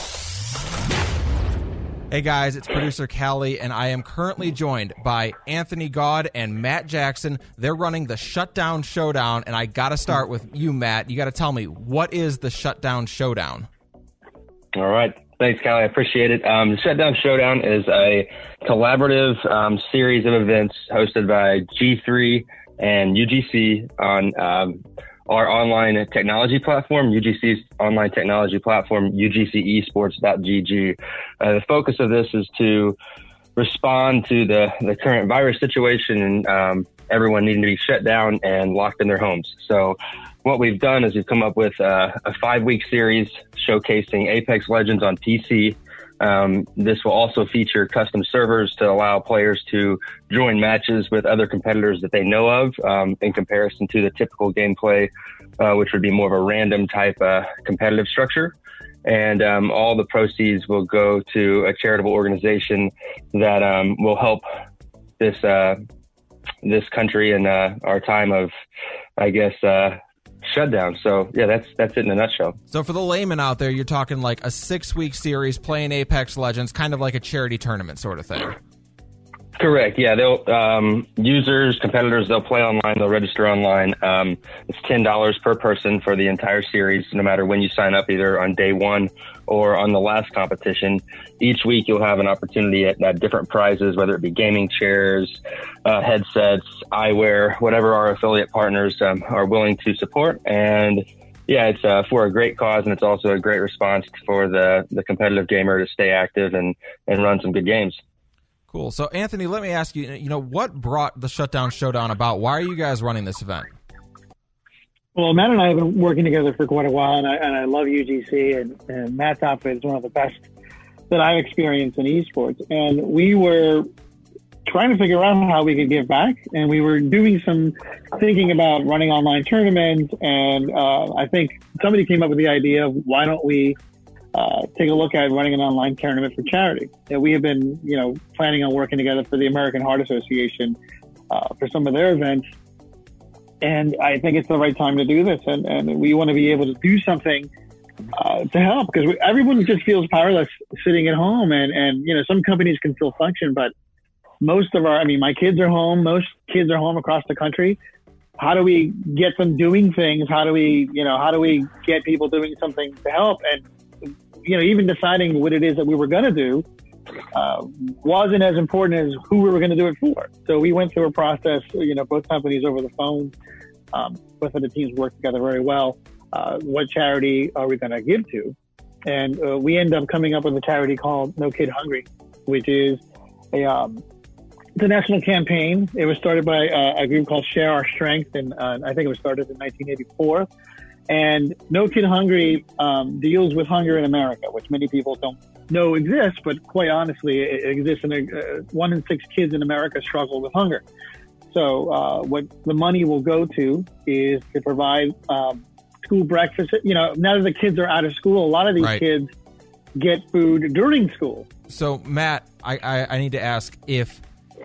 Hey guys, it's producer Kali, and I am currently joined by Anthony God and Matt Jackson. They're running the Shutdown Showdown, and I got to start with you, Matt. You got to tell me what is the Shutdown Showdown? All right. Thanks, Kali. I appreciate it. Um, Shutdown Showdown is a collaborative um, series of events hosted by G3 and UGC on um, our online technology platform, UGC's online technology platform, UGCesports.gg. Uh, the focus of this is to respond to the, the current virus situation and um, everyone needing to be shut down and locked in their homes. So, what we've done is we've come up with uh, a five week series showcasing Apex Legends on PC. Um, this will also feature custom servers to allow players to join matches with other competitors that they know of um, in comparison to the typical gameplay, uh, which would be more of a random type uh, competitive structure and um, all the proceeds will go to a charitable organization that um, will help this uh, this country in uh, our time of, I guess, uh, shutdown. So yeah, that's that's it in a nutshell. So, for the layman out there, you're talking like a six week series playing Apex Legends, kind of like a charity tournament sort of thing. Correct. Yeah, they'll um, users, competitors, they'll play online. They'll register online. Um, it's ten dollars per person for the entire series, no matter when you sign up, either on day one or on the last competition. Each week, you'll have an opportunity at, at different prizes, whether it be gaming chairs, uh, headsets, eyewear, whatever our affiliate partners um, are willing to support. And yeah, it's uh, for a great cause, and it's also a great response for the the competitive gamer to stay active and and run some good games. Cool. So, Anthony, let me ask you, you know, what brought the Shutdown Showdown about? Why are you guys running this event? Well, Matt and I have been working together for quite a while, and I, and I love UGC, and, and Matt's outfit is one of the best that I've experienced in esports. And we were trying to figure out how we could give back, and we were doing some thinking about running online tournaments. And uh, I think somebody came up with the idea of why don't we uh, take a look at running an online tournament for charity? And we have been, you know, planning on working together for the American Heart Association uh, for some of their events and I think it's the right time to do this. And, and we want to be able to do something uh, to help because everyone just feels powerless sitting at home. And, and, you know, some companies can still function, but most of our, I mean, my kids are home. Most kids are home across the country. How do we get them doing things? How do we, you know, how do we get people doing something to help? And, you know, even deciding what it is that we were going to do uh, wasn't as important as who we were going to do it for. So we went through a process, you know, both companies over the phone. Um, both of the teams worked together very well. Uh, what charity are we going to give to? And uh, we end up coming up with a charity called No Kid Hungry, which is a um, national campaign. It was started by uh, a group called Share Our Strength, and uh, I think it was started in 1984. And No Kid Hungry um, deals with hunger in America, which many people don't know exists, but quite honestly, it exists. And uh, one in six kids in America struggle with hunger. So uh, what the money will go to is to provide um, school breakfast. You know, now that the kids are out of school, a lot of these Right. kids get food during school. So, Matt, I, I, I need to ask if,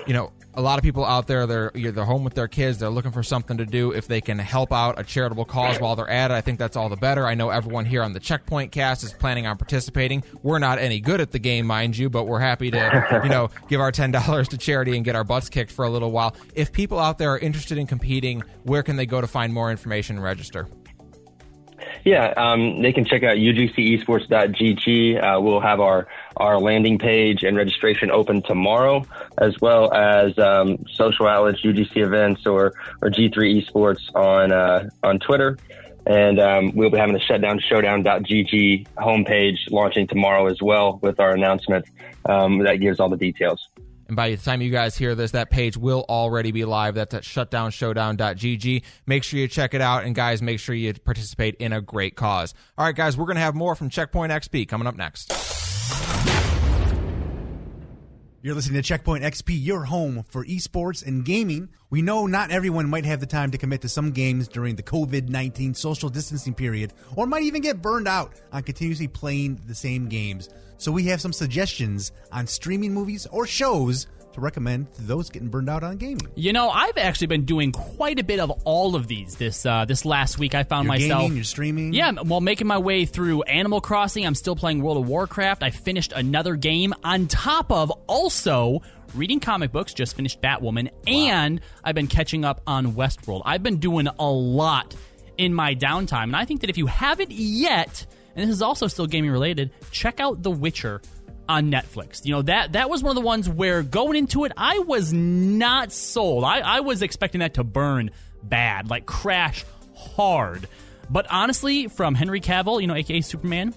you know, a lot of people out there they're they're home with their kids they're looking for something to do. If they can help out a charitable cause while they're at it i think that's all the better. I know everyone here on the checkpoint cast is planning on participating. We're not any good at the game mind you but we're happy to you know give our $10 to charity and get our butts kicked for a little while. If people out there are interested in competing where can they go to find more information and register Yeah, um, they can check out ugcesports.gg. Uh, we'll have our, our landing page and registration open tomorrow, as well as um, social outlets, UGC events, or, or G3 Esports on uh, on Twitter. And um, we'll be having the shutdownshowdown.gg homepage launching tomorrow as well with our announcement um, that gives all the details. And by the time you guys hear this, that page will already be live. That's at shutdownshowdown.gg. Make sure you check it out. And guys, make sure you participate in a great cause. All right, guys, we're going to have more from Checkpoint XP coming up next. You're listening to Checkpoint XP, your home for esports and gaming. We know not everyone might have the time to commit to some games during the COVID 19 social distancing period, or might even get burned out on continuously playing the same games. So we have some suggestions on streaming movies or shows to recommend to those getting burned out on gaming. You know, I've actually been doing quite a bit of all of these this uh, this last week. I found You're myself gaming, you're streaming. Yeah, well, making my way through Animal Crossing. I'm still playing World of Warcraft. I finished another game on top of also reading comic books. Just finished Batwoman, and I've been catching up on Westworld. I've been doing a lot in my downtime, and I think that if you haven't yet, and this is also still gaming related, check out The Witcher on Netflix. You know that that was one of the ones where going into it, I was not sold. I, I was expecting that to burn bad, like crash hard. But honestly, from Henry Cavill, you know, aka Superman,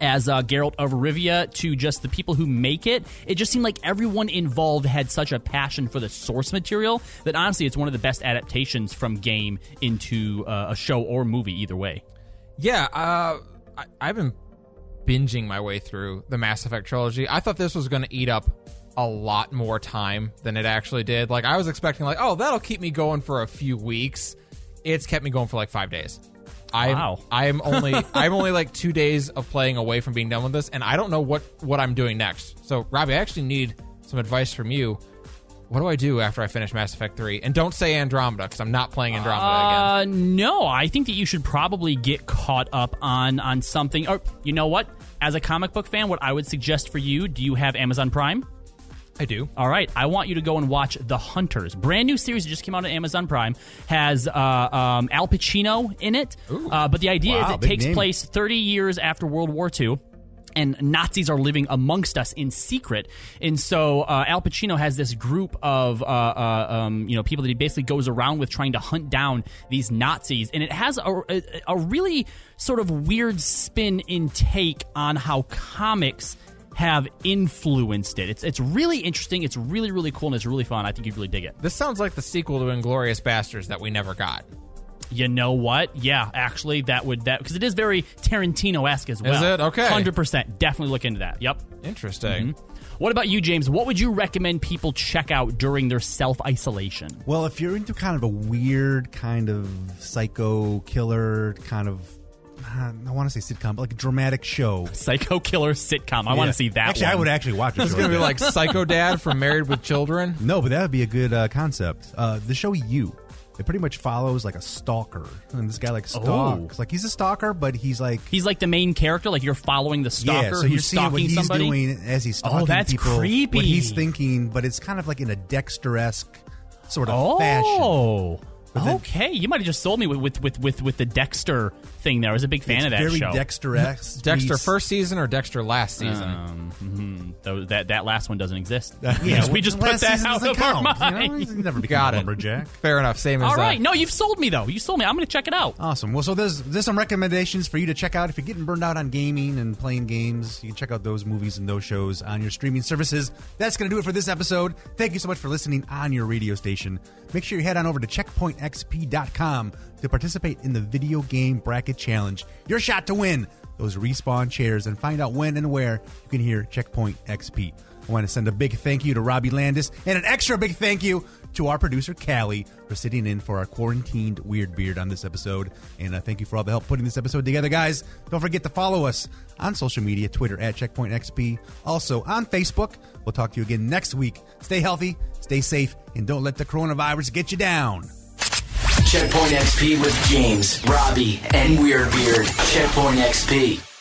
as uh, Geralt of Rivia to just the people who make it, it just seemed like everyone involved had such a passion for the source material that honestly, it's one of the best adaptations from game into uh, a show or movie, either way. Yeah, uh, I, I've been binging my way through the Mass Effect trilogy. I thought this was going to eat up a lot more time than it actually did. Like I was expecting, like, oh, that'll keep me going for a few weeks. It's kept me going for like five days. I Wow. I'm only I'm only like two days of playing away from being done with this, and I don't know what what I'm doing next. So, Robbie, I actually need some advice from you. What do I do after I finish Mass Effect Three? And don't say Andromeda because I'm not playing Andromeda again. Uh, no, I think that you should probably get caught up on on something. Or you know what? As a comic book fan, what I would suggest for you: Do you have Amazon Prime? I do. All right, I want you to go and watch The Hunters. Brand new series that just came out on Amazon Prime has uh, um, Al Pacino in it. Uh, but the idea Wow, is it takes name. place 30 years after World War II. And Nazis are living amongst us in secret, and so uh, Al Pacino has this group of uh, uh, um, you know people that he basically goes around with trying to hunt down these Nazis, and it has a, a, a really sort of weird spin in take on how comics have influenced it. It's it's really interesting. It's really really cool and it's really fun. I think you'd really dig it. This sounds like the sequel to Inglourious Basterds that we never got. You know what? Yeah, actually, that would that because it is very Tarantino esque as well. Is it? Okay. hundred percent. Definitely look into that. Yep. Interesting. What about you, James? What would you recommend people check out during their self isolation? Well, if you're into kind of a weird kind of psycho killer kind of, uh, I want to say sitcom, but like a dramatic show. Psycho killer sitcom. I want to see that. Actually, one. I would actually watch it. It's gonna be like Psycho Dad from Married with Children. No, but that would be a good uh, concept. Uh, the show You. It pretty much follows like a stalker, and this guy like oh. stalks. Like he's a stalker, but he's like He's like the main character. Like you're following the stalker yeah. So you're seeing stalking what he's somebody. doing as he's oh, stalking Oh, that's people, creepy. What he's thinking, but it's kind of like in a Dexter esque sort of oh. fashion. Then- Okay, you might have just sold me with with with with, with the Dexter thing. There, I was a big fan It's of that very show. Dexter esque. Dexter first season or Dexter last season? Um, mhm. Tho- that that last one doesn't exist. Yeah, Yes, we just put that out doesn't of our count, you know? never Got a it. lumberjack. Fair enough. Same as All uh, right, no, you've sold me though. You sold me. I'm going to check it out. Awesome. Well, so there's there's some recommendations for you to check out if you're getting burned out on gaming and playing games. You can check out those movies and those shows on your streaming services. That's going to do it for this episode. Thank you so much for listening on your radio station. Make sure you head on over to checkpointxp.com to participate in the video game bracket challenge. Your shot to win those respawn chairs and find out when and where you can hear Checkpoint XP. I want to send a big thank you to Robbie Landis and an extra big thank you to our producer Kali for sitting in for our quarantined weird beard on this episode. And uh, thank you for all the help putting this episode together, guys. Don't forget to follow us on social media, Twitter at Checkpoint XP, also on Facebook. We'll talk to you again next week. Stay healthy, Stay safe and don't let the coronavirus get you down. Checkpoint XP with James, Robbie, and Weird Beard. Checkpoint XP.